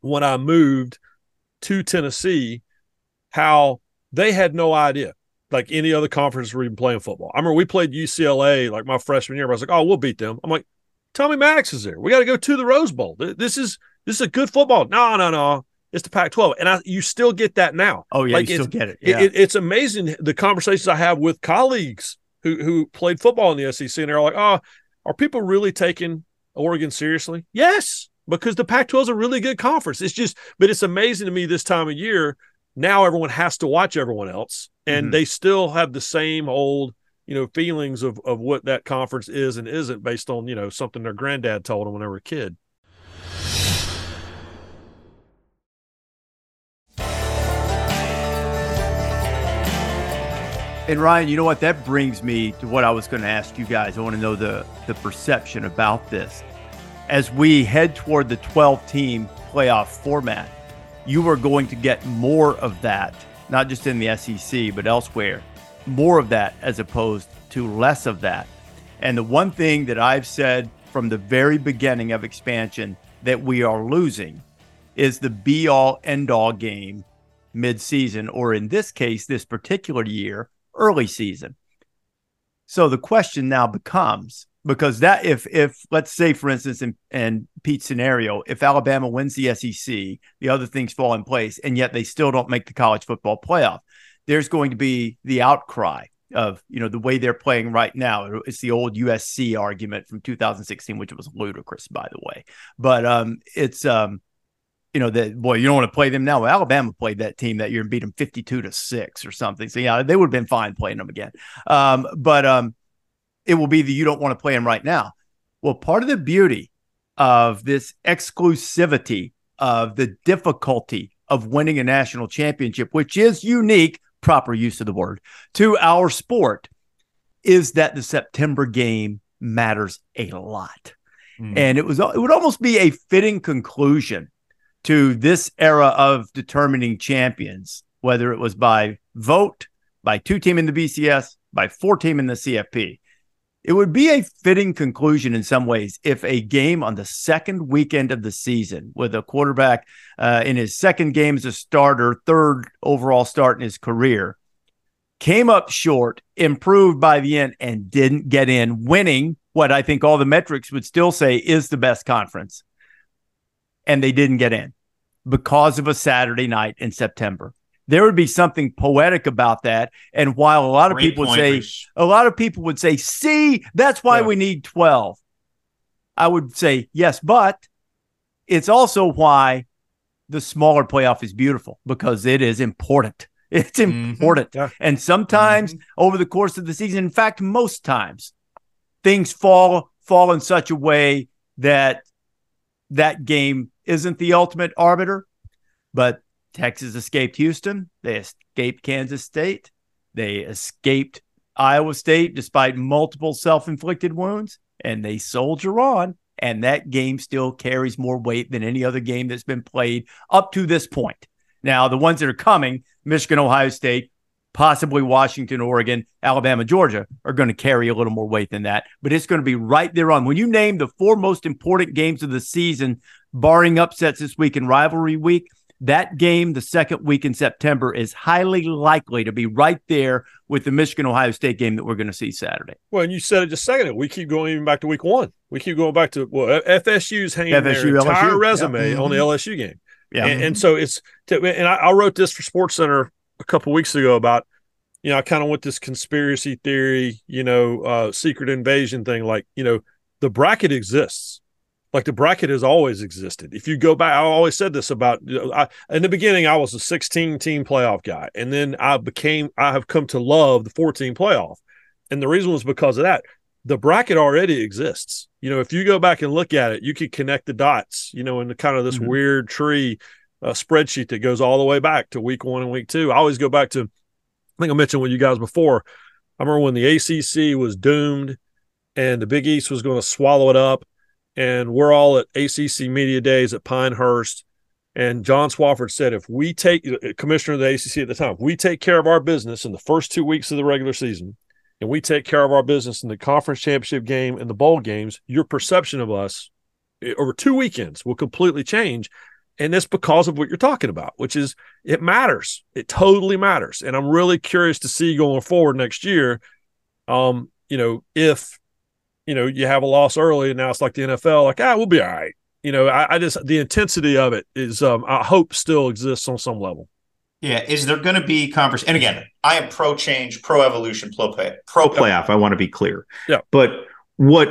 C: when I moved to Tennessee how they had no idea like any other conference were even playing football. I remember we played UCLA like my freshman year. I was like, oh, we'll beat them. I'm like, Tommy Maddox is there. We got to go to the Rose Bowl. This is this is a good football. No, no, no. It's the Pac-12, and I, you still get that now.
A: Oh yeah, like you still get it. Yeah. It,
C: it. It's amazing the conversations I have with colleagues who who played football in the SEC, and they're like, oh, are people really taking Oregon seriously? Yes, because the Pac-12 is a really good conference. It's just, but it's amazing to me this time of year now everyone has to watch everyone else and mm-hmm. they still have the same old you know feelings of of what that conference is and isn't based on you know something their granddad told them when they were a kid
A: And Ryan, you know what? That brings me to what I was going to ask you guys. I want to know the the perception about this as we head toward the 12 team playoff format you are going to get more of that, not just in the SEC, but elsewhere, more of that as opposed to less of that. And the one thing that I've said from the very beginning of expansion that we are losing is the be all end all game mid season, or in this case, this particular year, early season. So the question now becomes because that if if let's say for instance in, in Pete's scenario, if Alabama wins the SEC, the other things fall in place, and yet they still don't make the college football playoff, there's going to be the outcry of you know the way they're playing right now. It's the old USC argument from 2016, which was ludicrous, by the way. But um, it's um, you know that boy, you don't want to play them now. Well, Alabama played that team that year and beat them 52 to six or something. So yeah, they would have been fine playing them again. Um, but um, it will be that you don't want to play him right now. Well, part of the beauty of this exclusivity of the difficulty of winning a national championship, which is unique, proper use of the word, to our sport, is that the September game matters a lot. Mm. And it was it would almost be a fitting conclusion to this era of determining champions, whether it was by vote, by two team in the BCS, by four team in the CFP. It would be a fitting conclusion in some ways if a game on the second weekend of the season with a quarterback uh, in his second game as a starter, third overall start in his career, came up short, improved by the end, and didn't get in, winning what I think all the metrics would still say is the best conference. And they didn't get in. because of a Saturday night in September. There would be something poetic about that. And while a lot of
B: Great
A: people would say,
B: Rece.
A: a lot of people would say, see, that's why
C: Yeah.
A: we need 12. I would say, yes, but it's also why the smaller playoff is beautiful because it is important. It's
B: Mhm.
A: important.
C: Yeah.
A: And sometimes over the course of the season, in fact, most times, things fall fall in such a way that that game isn't the ultimate arbiter. But Texas escaped Houston. They escaped Kansas State. They escaped Iowa State despite multiple self inflicted wounds, and they soldier on. And that game still carries more weight than any other game that's been played up to this point. Now, the ones that are coming, Michigan, Ohio State, possibly Washington, Oregon, Alabama, Georgia, are going to carry a little more weight than that. But it's going to be right there on. When you name the four most important games of the season, barring upsets this week in rivalry week, that game, the second week in September, is highly likely to be right there with the Michigan Ohio State game that we're going to see Saturday.
C: Well, and you said it just a second ago. We keep going even back to week one. We keep going back to well, FSU's hanging
A: FSU,
C: their entire
A: LSU.
C: resume
A: Yep.
C: on the LSU game.
A: Yeah.
C: And, and so it's and I, I wrote this for Sports Center a couple weeks ago about you know I kind of went this conspiracy theory, you know, uh, secret invasion thing. Like you know, the bracket exists. Like the bracket has always existed. If you go back, I always said this about you know, I, in the beginning. I was a 16 team playoff guy, and then I became. I have come to love the 14 playoff, and the reason was because of that. The bracket already exists. You know, if you go back and look at it, you could connect the dots. You know, in the kind of this
A: Mhm.
C: weird tree uh, spreadsheet that goes all the way back to week one and week two. I always go back to. I think I mentioned with you guys before. I remember when the ACC was doomed, and the Big East was going to swallow it up and we're all at ACC Media Days at Pinehurst. And John Swofford said, if we take, uh, commissioner of the ACC at the time, we take care of our business in the first two weeks of the regular season, and we take care of our business in the conference championship game and the bowl games, your perception of us eh, over two weekends will completely change. And that's because of what you're talking about, which is it matters. It totally matters. And I'm really curious to see going forward next year, um, you know, if you know, you have a loss early and now it's like the NFL, like, ah, we'll be all right. You know, I, I just the intensity of it is um I hope still exists on some level.
B: Yeah, is there going to be conversation? And again, I am pro change, pro evolution, pro play, pro playoff. I want to be clear.
C: Yeah.
B: But what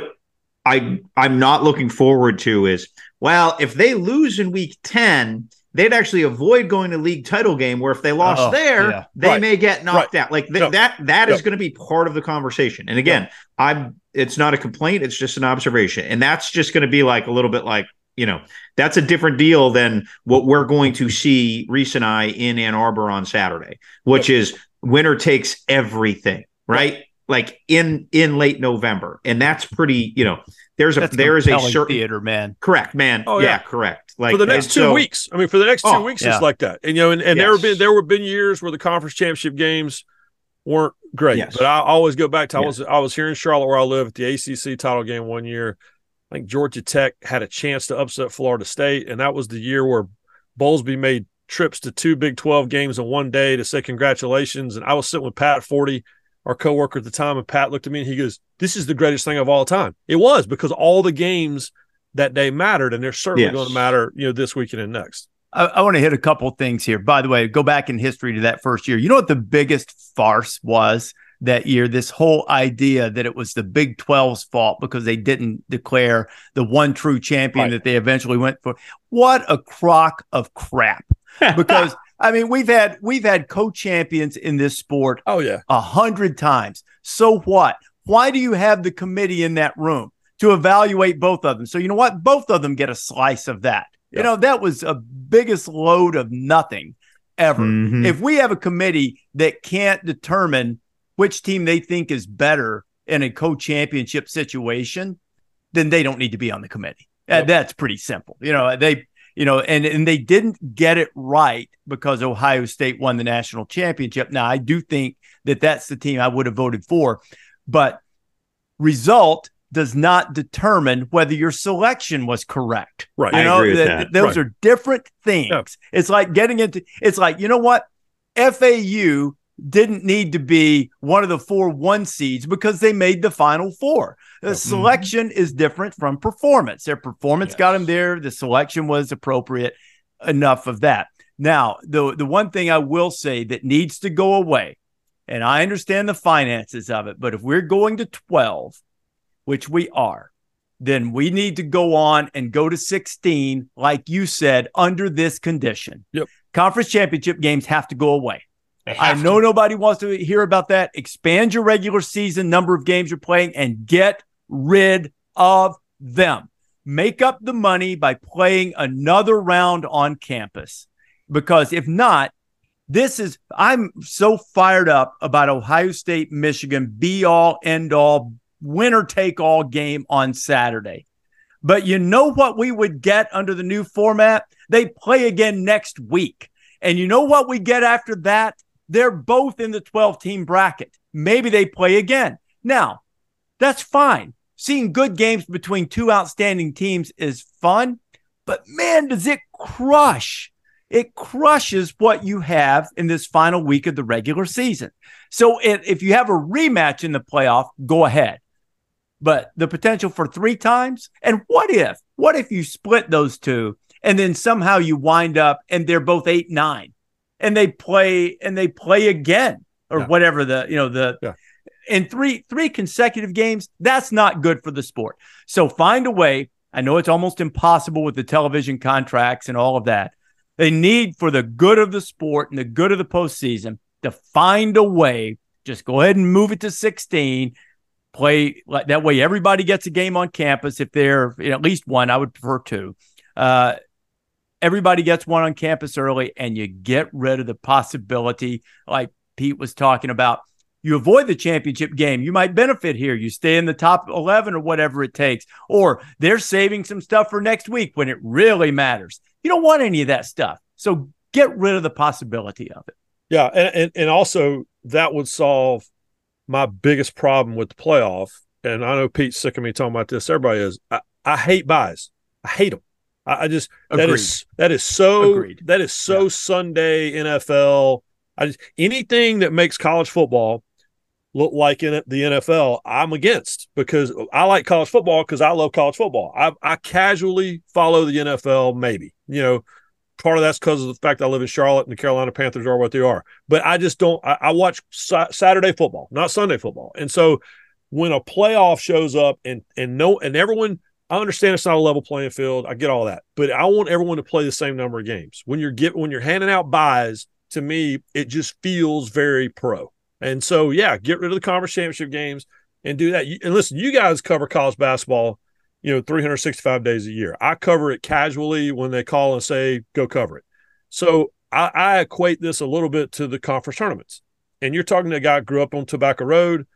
B: I I'm not looking forward to is well, if they lose in week ten, they'd actually avoid going to league title game. Where if they lost
A: Oh,
B: there,
A: yeah.
B: they
C: Right.
B: may get knocked out. Like th-
C: No.
B: that that is
C: No.
B: going to be part of the conversation. And again, I'm it's not a complaint; it's just an observation, and that's just going to be like a little bit like you know that's a different deal than what we're going to see Rece and I in Ann Arbor on Saturday, which is winner takes everything, right? Like in in late November, and that's pretty. You know, there's a
A: That's
B: there is a
A: compelling
B: certain
A: theater, man.
B: correct man.
C: Oh,
B: yeah.
C: yeah.
B: correct. Like
C: for the next two
B: so-
C: weeks. I mean, for the next two
B: Oh,
C: weeks,
A: yeah.
C: it's like that. And you know, and, and there have been there have been years where the conference championship games weren't great.
B: Yes.
C: But I always go back to I
B: Yeah.
C: was I was here in Charlotte where I live at the ACC title game one year. I think Georgia Tech had a chance to upset Florida State, and that was the year where Bowlesby made trips to two Big Twelve games in one day to say congratulations. And I was sitting with Pat Forde, our coworker at the time, and Pat looked at me and he goes, "This is the greatest thing of all time." It was because all the games that day mattered, and they're certainly
B: Yes.
C: going to matter, you know, this weekend and next.
A: I, I want to hit a couple things here. By the way, go back in history to that first year. You know what the biggest farce was that year? This whole idea that it was the Big 12's fault because they didn't declare the one true champion
C: Right.
A: that they eventually went for. What a crock of crap. Because I mean, we've had we've had co-champions in this sport
C: Oh yeah,
A: a hundred times. So what? Why do you have the committee in that room to evaluate both of them? So you know what? Both of them get a slice of that. You know, that was a biggest load of nothing ever.
B: Mhm.
A: If we have a committee that can't determine which team they think is better in a co-championship situation, then they don't need to be on the committee. Uh,
C: Yep.
A: that's pretty simple. You know, they you know, and and they didn't get it right because Ohio State won the national championship. Now, I do think that that's the team I would have voted for, but result does not determine whether your selection was correct.
C: right.
A: You
B: I
A: know,
B: agree with
A: th-
B: that.
A: those
C: Right.
A: are different things.
C: Yeah.
A: It's like getting into it's like, you know what? FAU didn't need to be one of the four one seeds because they made the final four. The
C: Yeah. Mm-hmm.
A: selection is different from performance. Their performance got them there. The selection was appropriate. enough of that. Now, the the one thing I will say that needs to go away, and I understand the finances of it, but if we're going to 12, which we are, then we need to go on and go to 16, like you said, under this condition.
C: Yep.
A: Conference championship games have to go away. I know to. nobody wants to hear about that. Expand your regular season number of games you're playing and get rid of them. Make up the money by playing another round on campus. Because if not, this is, I'm so fired up about Ohio State, Michigan, be all, end all, winner take all game on Saturday. But you know what we would get under the new format? They play again next week. And you know what we get after that? They're both in the 12 team bracket. Maybe they play again. Now, that's fine. Seeing good games between two outstanding teams is fun, but man, does it crush. It crushes what you have in this final week of the regular season. So if you have a rematch in the playoff, go ahead. But the potential for three times, and what if? What if you split those two and then somehow you wind up and they're both eight nine? and they play and they play again or yeah. whatever the you know the yeah. in three three consecutive games that's not good for the sport so find a way i know it's almost impossible with the television contracts and all of that they need for the good of the sport and the good of the postseason to find a way just go ahead and move it to 16 play that way everybody gets a game on campus if they're you know, at least one i would prefer two uh, everybody gets one on campus early and you get rid of the possibility, like Pete was talking about. You avoid the championship game. You might benefit here. You stay in the top 11 or whatever it takes. Or they're saving some stuff for next week when it really matters. You don't want any of that stuff. So get rid of the possibility of it.
C: Yeah. And, and, and also, that would solve my biggest problem with the playoff. And I know Pete's sick of me talking about this. Everybody is. I, I hate buys. I hate them. I, I just Agreed. that is that is so Agreed. that is so yeah. Sunday NFL. I just anything that makes college football look like in the NFL, I'm against because I like college football because I love college football. I, I casually follow the NFL, maybe you know. Part of that's because of the fact I live in Charlotte and the Carolina Panthers are what they are. But I just don't. I, I watch sa- Saturday football, not Sunday football, and so when a playoff shows up and and no and everyone I understand it's not a level playing field. I get all that, but I want everyone to play the same number of games. When you're get when you're handing out buys, to me, it just feels very pro. And so, yeah, get rid of the conference championship games and do that. And listen, you guys cover college basketball, you know, 365 days a year. I cover it casually when they call and say, go cover it. So I, I equate this a little bit to the conference tournaments. And you're talking to a guy who grew up on Tobacco Road.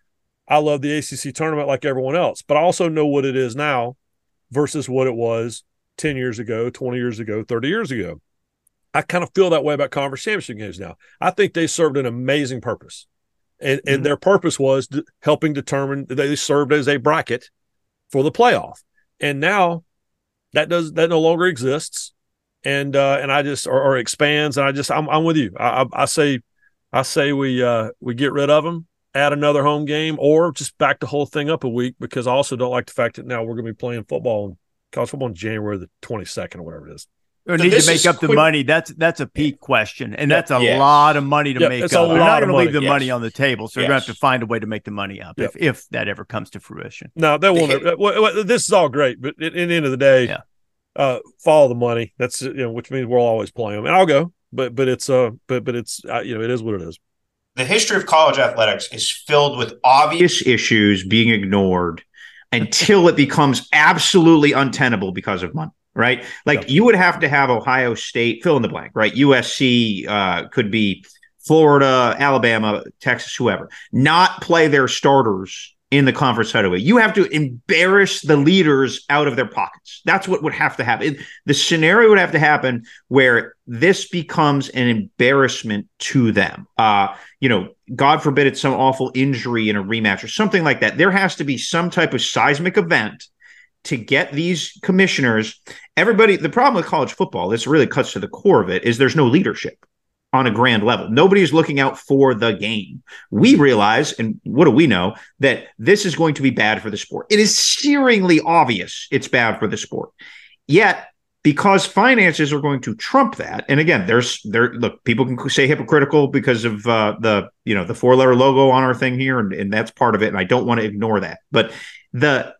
C: I love the ACC tournament like everyone else, but I also know what it is now versus what it was 10 years ago, 20 years ago, 30 years ago. I kind of feel that way about conference championship games now. I think they served an amazing purpose. And, mm-hmm. and their purpose was helping determine they served as a bracket for the playoff. And now that does that no longer exists. And uh, and I just or, or expands. And I just I'm, I'm with you. I, I, I say I say we uh, we get rid of them add another home game or just back the whole thing up a week because I also don't like the fact that now we're going to be playing football, and college football in January the 22nd or whatever it is.
A: We need to make up quick. the money. That's that's a peak question, and that's a yeah. lot of money to make up. They're not going to leave the yes. money on the table, so yes. you're going to have to find a way to make the money up yep. if, if that ever comes to fruition.
C: No, that won't. well, this is all great, but at, at the end of the day, yeah. uh, follow the money. That's you know, which means we'll always play them, and I'll go. But but it's uh, but but it's uh, you know, it is what it is
B: the history of college athletics is filled with obvious issues being ignored until it becomes absolutely untenable because of money right like you would have to have ohio state fill in the blank right usc uh, could be florida alabama texas whoever not play their starters in the conference title. You have to embarrass the leaders out of their pockets. That's what would have to happen. The scenario would have to happen where this becomes an embarrassment to them. Uh, you know, God forbid it's some awful injury in a rematch or something like that. There has to be some type of seismic event to get these commissioners. Everybody, the problem with college football, this really cuts to the core of it, is there's no leadership on a grand level. Nobody's looking out for the game. We realize, and what do we know, that this is going to be bad for the sport. It is searingly obvious it's bad for the sport. Yet, because finances are going to trump that. And again, there's there look, people can say hypocritical because of uh, the you know the four letter logo on our thing here, and, and that's part of it. And I don't want to ignore that. But the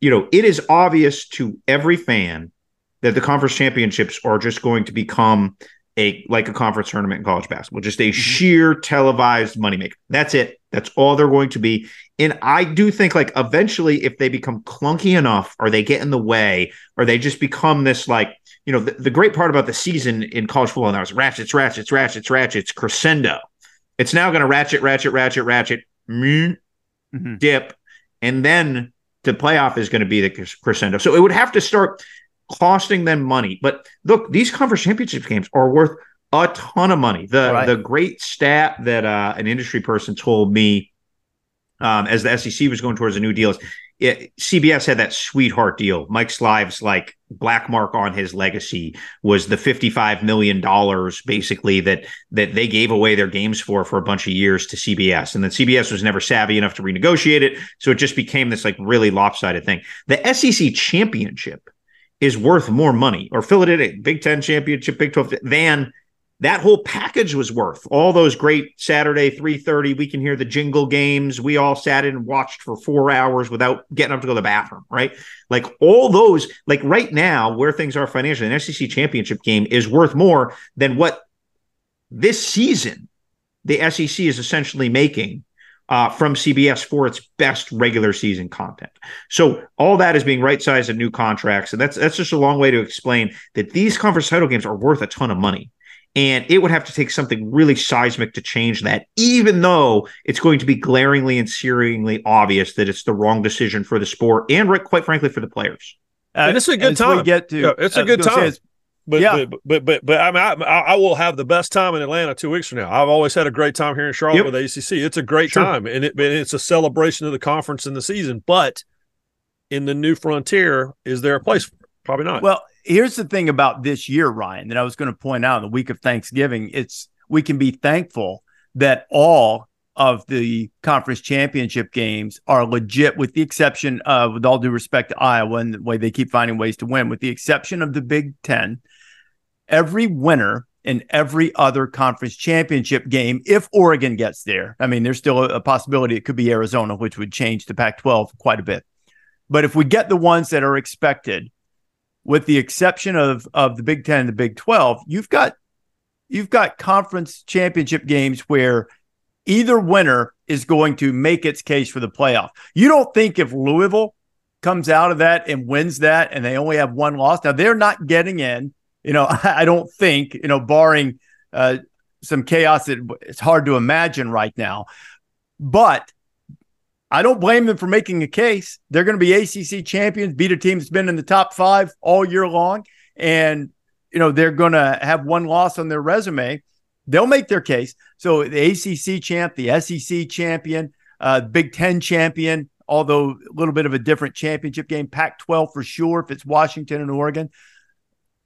B: you know it is obvious to every fan that the conference championships are just going to become a like a conference tournament in college basketball, just a mm-hmm. sheer televised moneymaker. That's it. That's all they're going to be. And I do think like eventually, if they become clunky enough, or they get in the way, or they just become this like, you know, the, the great part about the season in college football now is ratchets, ratchets, ratchets, ratchets, crescendo. It's now going to ratchet, ratchet, ratchet, ratchet, mm-hmm. dip, and then the playoff is going to be the crescendo. So it would have to start costing them money. But look, these conference championship games are worth a ton of money. The right. the great stat that uh, an industry person told me um, as the SEC was going towards a new deal is it, CBS had that sweetheart deal. Mike Slive's like black mark on his legacy was the fifty-five million dollars basically that that they gave away their games for for a bunch of years to CBS, and then CBS was never savvy enough to renegotiate it, so it just became this like really lopsided thing. The SEC championship is worth more money, or Philadelphia Big Ten championship, Big Twelve than that whole package was worth. All those great Saturday 3:30 we can hear the jingle games. We all sat in and watched for 4 hours without getting up to go to the bathroom right? Like all those like right now where things are financially an SEC championship game is worth more than what this season the SEC is essentially making uh, from CBS for its best regular season content. So all that is being right sized in new contracts, and that's that's just a long way to explain that these conference title games are worth a ton of money. And it would have to take something really seismic to change that, even though it's going to be glaringly and searingly obvious that it's the wrong decision for the sport and, quite frankly, for the players.
C: Uh, and it's a good time.
A: get to,
C: yeah, it's a good time. But, yeah. but, but but but I mean, I, I will have the best time in Atlanta two weeks from now. I've always had a great time here in Charlotte yep. with ACC. It's a great sure. time, and, it, and it's a celebration of the conference and the season. But in the new frontier, is there a place for it? Probably not.
A: Well, here's the thing about this year, Ryan, that I was going to point out. The week of Thanksgiving, it's we can be thankful that all of the conference championship games are legit, with the exception of, with all due respect to Iowa and the way they keep finding ways to win, with the exception of the Big Ten every winner in every other conference championship game if Oregon gets there. I mean, there's still a, possibility it could be Arizona, which would change the Pac 12 quite a bit. But if we get the ones that are expected, with the exception of, of the Big Ten and the Big 12, you've got you've got conference championship games where either winner is going to make its case for the playoff. You don't think if Louisville comes out of that and wins that and they only have one loss, now they're not getting in you know, I don't think, you know, barring uh, some chaos that it's hard to imagine right now. But I don't blame them for making a case. They're going to be ACC champions, beat a team that's been in the top five all year long. And, you know, they're going to have one loss on their resume. They'll make their case. So the ACC champ, the SEC champion, uh, Big Ten champion, although a little bit of a different championship game, Pac 12 for sure, if it's Washington and Oregon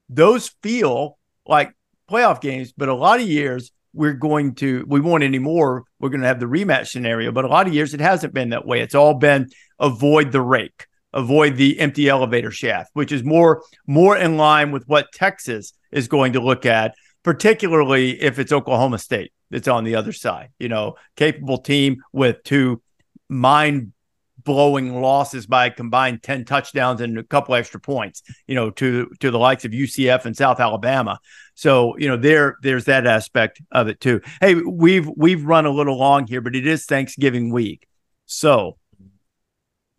A: those feel like playoff games, but a lot of years we're going to we won't anymore. We're going to have the rematch scenario, but a lot of years it hasn't been that way. It's all been avoid the rake, avoid the empty elevator shaft, which is more more in line with what Texas is going to look at, particularly if it's Oklahoma State that's on the other side. You know, capable team with two mind blowing losses by combined 10 touchdowns and a couple extra points, you know, to to the likes of UCF and South Alabama. So, you know, there there's that aspect of it too. Hey, we've we've run a little long here, but it is Thanksgiving week. So,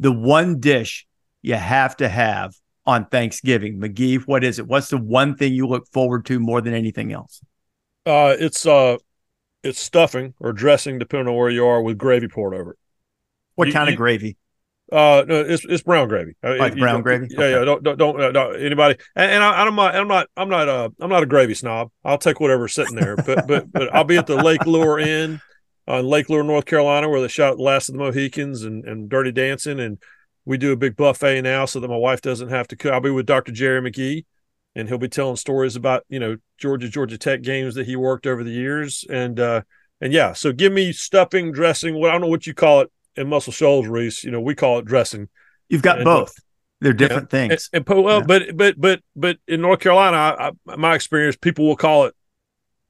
A: the one dish you have to have on Thanksgiving, McGee, what is it? What's the one thing you look forward to more than anything else?
C: Uh, it's uh, it's stuffing or dressing, depending on where you are, with gravy poured over it.
A: What you, kind you, of gravy?
C: Uh, no, it's it's brown gravy.
A: Uh, like you, brown gravy.
C: Yeah, okay. yeah. Don't don't, don't, uh, don't anybody. And, and I, am not I'm not I'm not uh I'm not a gravy snob. I'll take whatever's sitting there. But but but I'll be at the Lake Lure Inn on Lake Lure, North Carolina, where they shot Last of the Mohicans and and Dirty Dancing, and we do a big buffet now so that my wife doesn't have to cook. I'll be with Dr. Jerry McGee, and he'll be telling stories about you know Georgia Georgia Tech games that he worked over the years, and uh and yeah. So give me stuffing, dressing. What I don't know what you call it in Muscle Shoals, Rece. You know, we call it dressing.
A: You've got and, uh, both. They're different
C: yeah.
A: things.
C: And, and well, yeah. but but but but in North Carolina, I, I, my experience, people will call it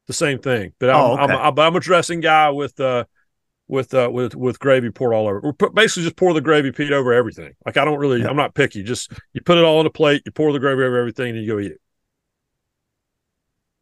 C: the same thing. But I'm, oh, okay. I'm, I'm, a dressing guy with uh with uh with with gravy poured all over. We're Basically, just pour the gravy Pete over everything. Like I don't really, yeah. I'm not picky. Just you put it all on a plate, you pour the gravy over everything, and you go eat it.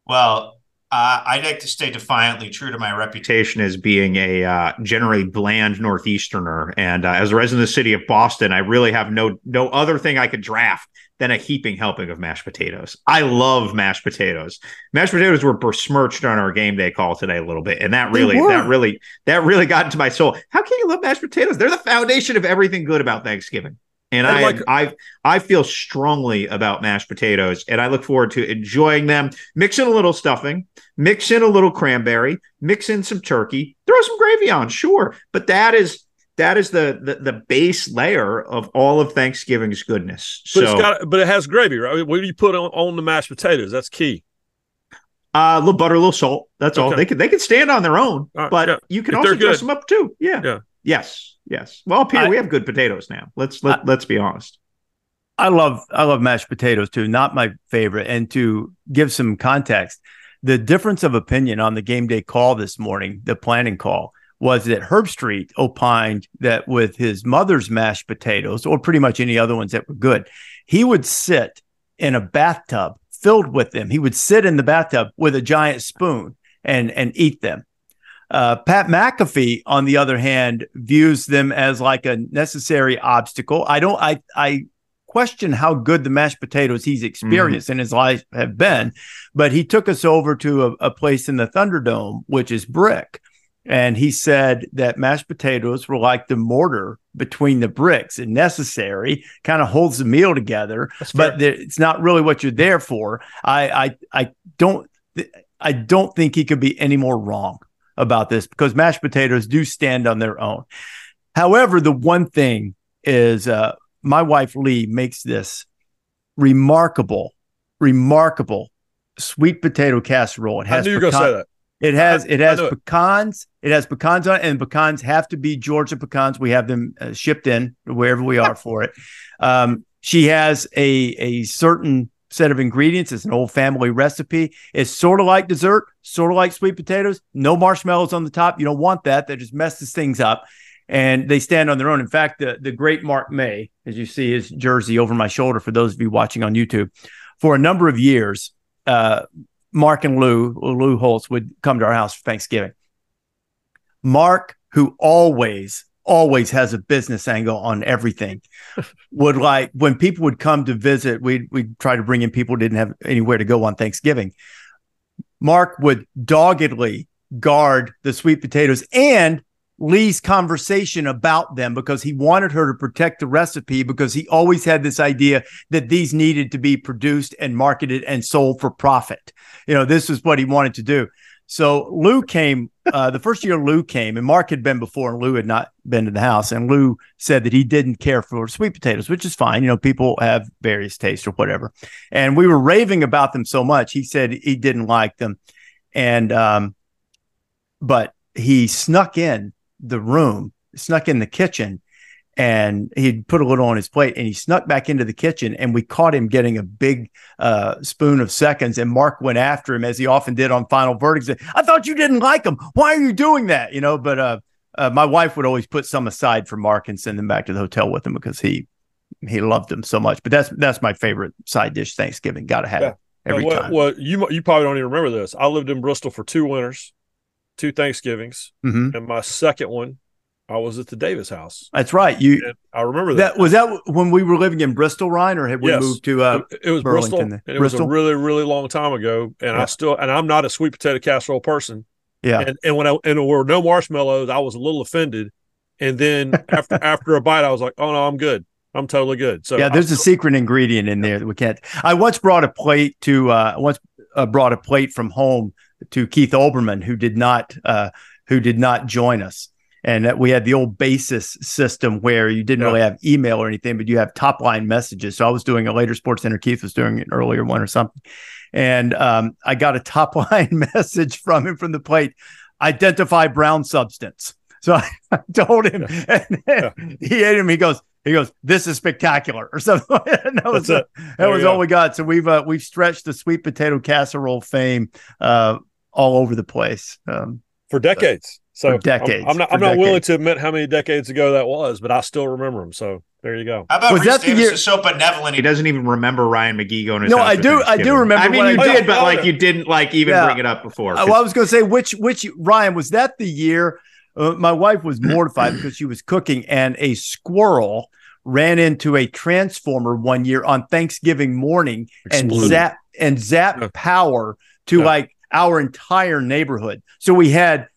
B: Well, uh, I'd like to stay defiantly true to my reputation as being a uh, generally bland northeasterner, and uh, as a resident of the city of Boston, I really have no no other thing I could draft than a heaping helping of mashed potatoes. I love mashed potatoes. Mashed potatoes were besmirched on our game day call today a little bit, and that really that really that really got into my soul. How can you love mashed potatoes? They're the foundation of everything good about Thanksgiving. And I, like, I, I feel strongly about mashed potatoes, and I look forward to enjoying them. Mix in a little stuffing, mix in a little cranberry, mix in some turkey, throw some gravy on, sure. But that is that is the the, the base layer of all of Thanksgiving's goodness.
C: But
B: so,
C: it's got, but it has gravy, right? What do you put on, on the mashed potatoes? That's key.
B: Uh, a little butter, a little salt. That's okay. all. They can they can stand on their own, right, but yeah. you can if also dress them up too. Yeah. Yeah. Yes. Yes. Well, Peter, I, we have good potatoes now. Let's let, I, let's be honest.
A: I love I love mashed potatoes too. Not my favorite. And to give some context, the difference of opinion on the game day call this morning, the planning call, was that Herbstreit opined that with his mother's mashed potatoes, or pretty much any other ones that were good, he would sit in a bathtub filled with them. He would sit in the bathtub with a giant spoon and and eat them. Uh, Pat McAfee, on the other hand, views them as like a necessary obstacle. I don't. I I question how good the mashed potatoes he's experienced mm-hmm. in his life have been, but he took us over to a, a place in the Thunderdome, which is brick. And he said that mashed potatoes were like the mortar between the bricks and necessary, kind of holds the meal together, but it's not really what you're there for. I, I, I don't, I don't think he could be any more wrong about this because mashed potatoes do stand on their own. However, the one thing is, uh, my wife Lee makes this remarkable, remarkable sweet potato casserole. It has
C: I knew you were going to say that.
A: It has it has pecans. It. it has pecans on it, and pecans have to be Georgia pecans. We have them uh, shipped in wherever we are for it. Um, she has a a certain set of ingredients. It's an old family recipe. It's sort of like dessert, sort of like sweet potatoes. No marshmallows on the top. You don't want that. That just messes things up. And they stand on their own. In fact, the, the great Mark May, as you see his jersey over my shoulder for those of you watching on YouTube, for a number of years, uh, Mark and Lou, Lou Holtz would come to our house for Thanksgiving. Mark, who always, always has a business angle on everything, would like when people would come to visit, we'd, we'd try to bring in people who didn't have anywhere to go on Thanksgiving. Mark would doggedly guard the sweet potatoes and Lee's conversation about them because he wanted her to protect the recipe because he always had this idea that these needed to be produced and marketed and sold for profit. You know, this is what he wanted to do. So Lou came uh, the first year Lou came, and Mark had been before, and Lou had not been to the house. And Lou said that he didn't care for sweet potatoes, which is fine. You know, people have various tastes or whatever. And we were raving about them so much. He said he didn't like them, and um, but he snuck in the room, snuck in the kitchen, and he'd put a little on his plate and he snuck back into the kitchen and we caught him getting a big uh, spoon of seconds and mark went after him as he often did on final verdicts i thought you didn't like him. Why are you doing that? You know but uh, uh, my wife would always put some aside for mark and send them back to the hotel with him because he he loved them so much. But that's that's my favorite side dish thanksgiving. Gotta have yeah. it every
C: well,
A: time.
C: well you you probably don't even remember this. I lived in bristol for two winters two Thanksgivings, mm-hmm. and my second one, I was at the Davis house.
A: That's right. You,
C: and I remember that.
A: that. Was that when we were living in Bristol, Ryan, or had we
C: yes.
A: moved to? Uh,
C: it was Burlington? Bristol. It Bristol? was a really, really long time ago, and yeah. I still, and I'm not a sweet potato casserole person.
A: Yeah.
C: And, and when I and there were no marshmallows, I was a little offended. And then after after a bite, I was like, "Oh no, I'm good. I'm totally good." So
A: yeah, there's a secret ingredient in there that we can't. I once brought a plate to. Uh, once uh, brought a plate from home to Keith Olbermann, who did not uh, who did not join us. And we had the old basis system where you didn't yeah. really have email or anything, but you have top line messages. So I was doing a later Sports Center. Keith was doing an earlier one or something. And um, I got a top line message from him from the plate identify brown substance. So I, told him, yeah. and yeah. he ate him. He goes, he goes, "This is spectacular," or something. that was
C: That's
A: uh, that was all
C: go.
A: we got. So we've uh, we've stretched the sweet potato casserole fame uh, all over the place. Um,
C: for decades. So
A: For
C: I'm-
A: decades,
C: I'm, not. I'm not willing to admit how many decades ago that was, but I still remember them. So there you go.
B: How about
A: Was
B: Rece
A: that the year-
B: is so benevolent he doesn't even remember Ryan McGee going to his
A: No,
B: house
A: I do- I do remember
B: I mean, you
A: I
B: did,
C: did.
B: but like you didn't like even
A: Yeah.
B: bring it up before.
A: Well, I was going to say which which Ryan was that the year uh, my wife was mortified because she was cooking and a squirrel ran into a transformer one year on Thanksgiving morning and zap and zap
C: Yeah.
A: power to
C: Yeah.
A: like our entire neighborhood. So we had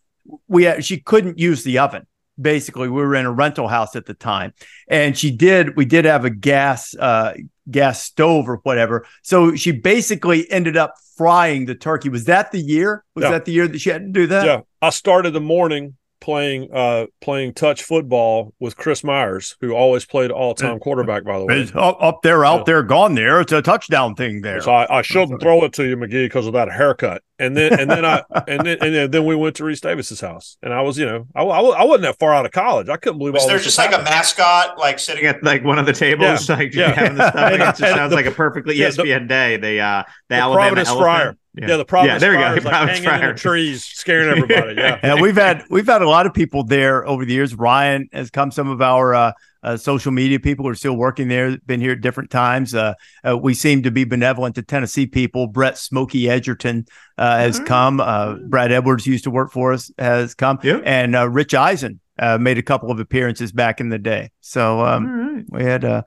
A: we had, she couldn't use the oven. Basically, we were in a rental house at the time, and she did. We did have a gas uh, gas stove or whatever. So she basically ended up frying the turkey. Was that the year? Was
C: Yeah.
A: that the year that she had to do that?
C: Yeah, I started the morning playing uh playing touch football with Chris Myers, who always played all time quarterback. By the way,
A: It's up, up there, out
C: Yeah.
A: there, gone there. It's a touchdown thing there.
C: So I, I shouldn't throw it to you, McGee, because of that haircut. And then and then I and then and then, then we went to Rece Davis's house, and I was you know I, I, I wasn't that far out of college. I couldn't believe
B: Was
C: all
B: there
C: this
B: just
C: was
B: like a mascot like sitting at at like one of the tables,
C: Yeah.
B: like
C: Yeah.
B: having the stuff?
C: And-
B: it just sounds
C: the-
B: like a perfectly
C: yeah, the-
B: ESPN day. The uh, the,
C: the
B: Alabama
C: Providence
B: elephant.
C: Friar. Yeah, the Providence
B: yeah, there we
C: Friars,
B: go.
C: like
B: Providence
C: hanging in
B: Friar.
C: the trees, scaring everybody. Yeah.
A: yeah, we've had we've had a lot of people there over the years. Ryan has come. Some of our uh, uh, social media people are still working there. Been here at different times. Uh, uh, we seem to be benevolent to Tennessee people. Brett Smokey Edgerton uh, has
B: Mhm.
A: come. Uh, Brad Edwards used to work for us. Has come.
B: Yep.
A: And uh, Rich Eisen uh, made a couple of appearances back in the day. So um,
B: right.
A: we had uh,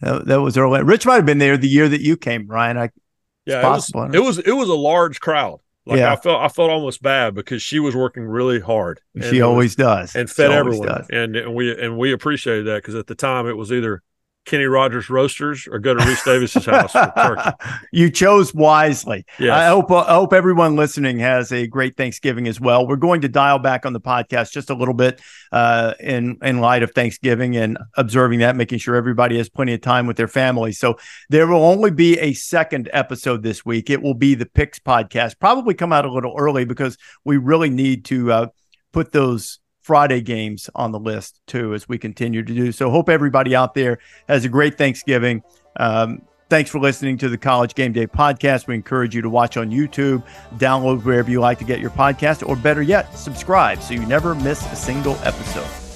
A: that, that was early. Rich might have been there the year that you came, Ryan. I
C: Yeah,
A: possible,
C: it was, it was it was a large crowd. Like
A: Yeah.
C: I felt I felt almost bad because she was working really hard. And
A: she
C: it was-
A: always does
C: and fed
A: always
C: everyone,
A: does.
C: and, and we and we appreciated that because at the time it was either Kenny Rogers Roasters or go to Rece Davis's house for turkey.
A: you chose wisely.
C: Yes.
A: I hope I hope everyone listening has a great Thanksgiving as well. We're going to dial back on the podcast just a little bit uh, in in light of Thanksgiving and observing that, making sure everybody has plenty of time with their family. So there will only be a second episode this week. It will be the Picks podcast. Probably come out a little early because we really need to uh, put those Friday games on the list too as we continue to do. So hope everybody out there has a great Thanksgiving. Um, Thanks for listening to the College Game Day podcast. We encourage you to watch on YouTube, download wherever you like to get your podcast, or better yet, subscribe so you never miss a single episode.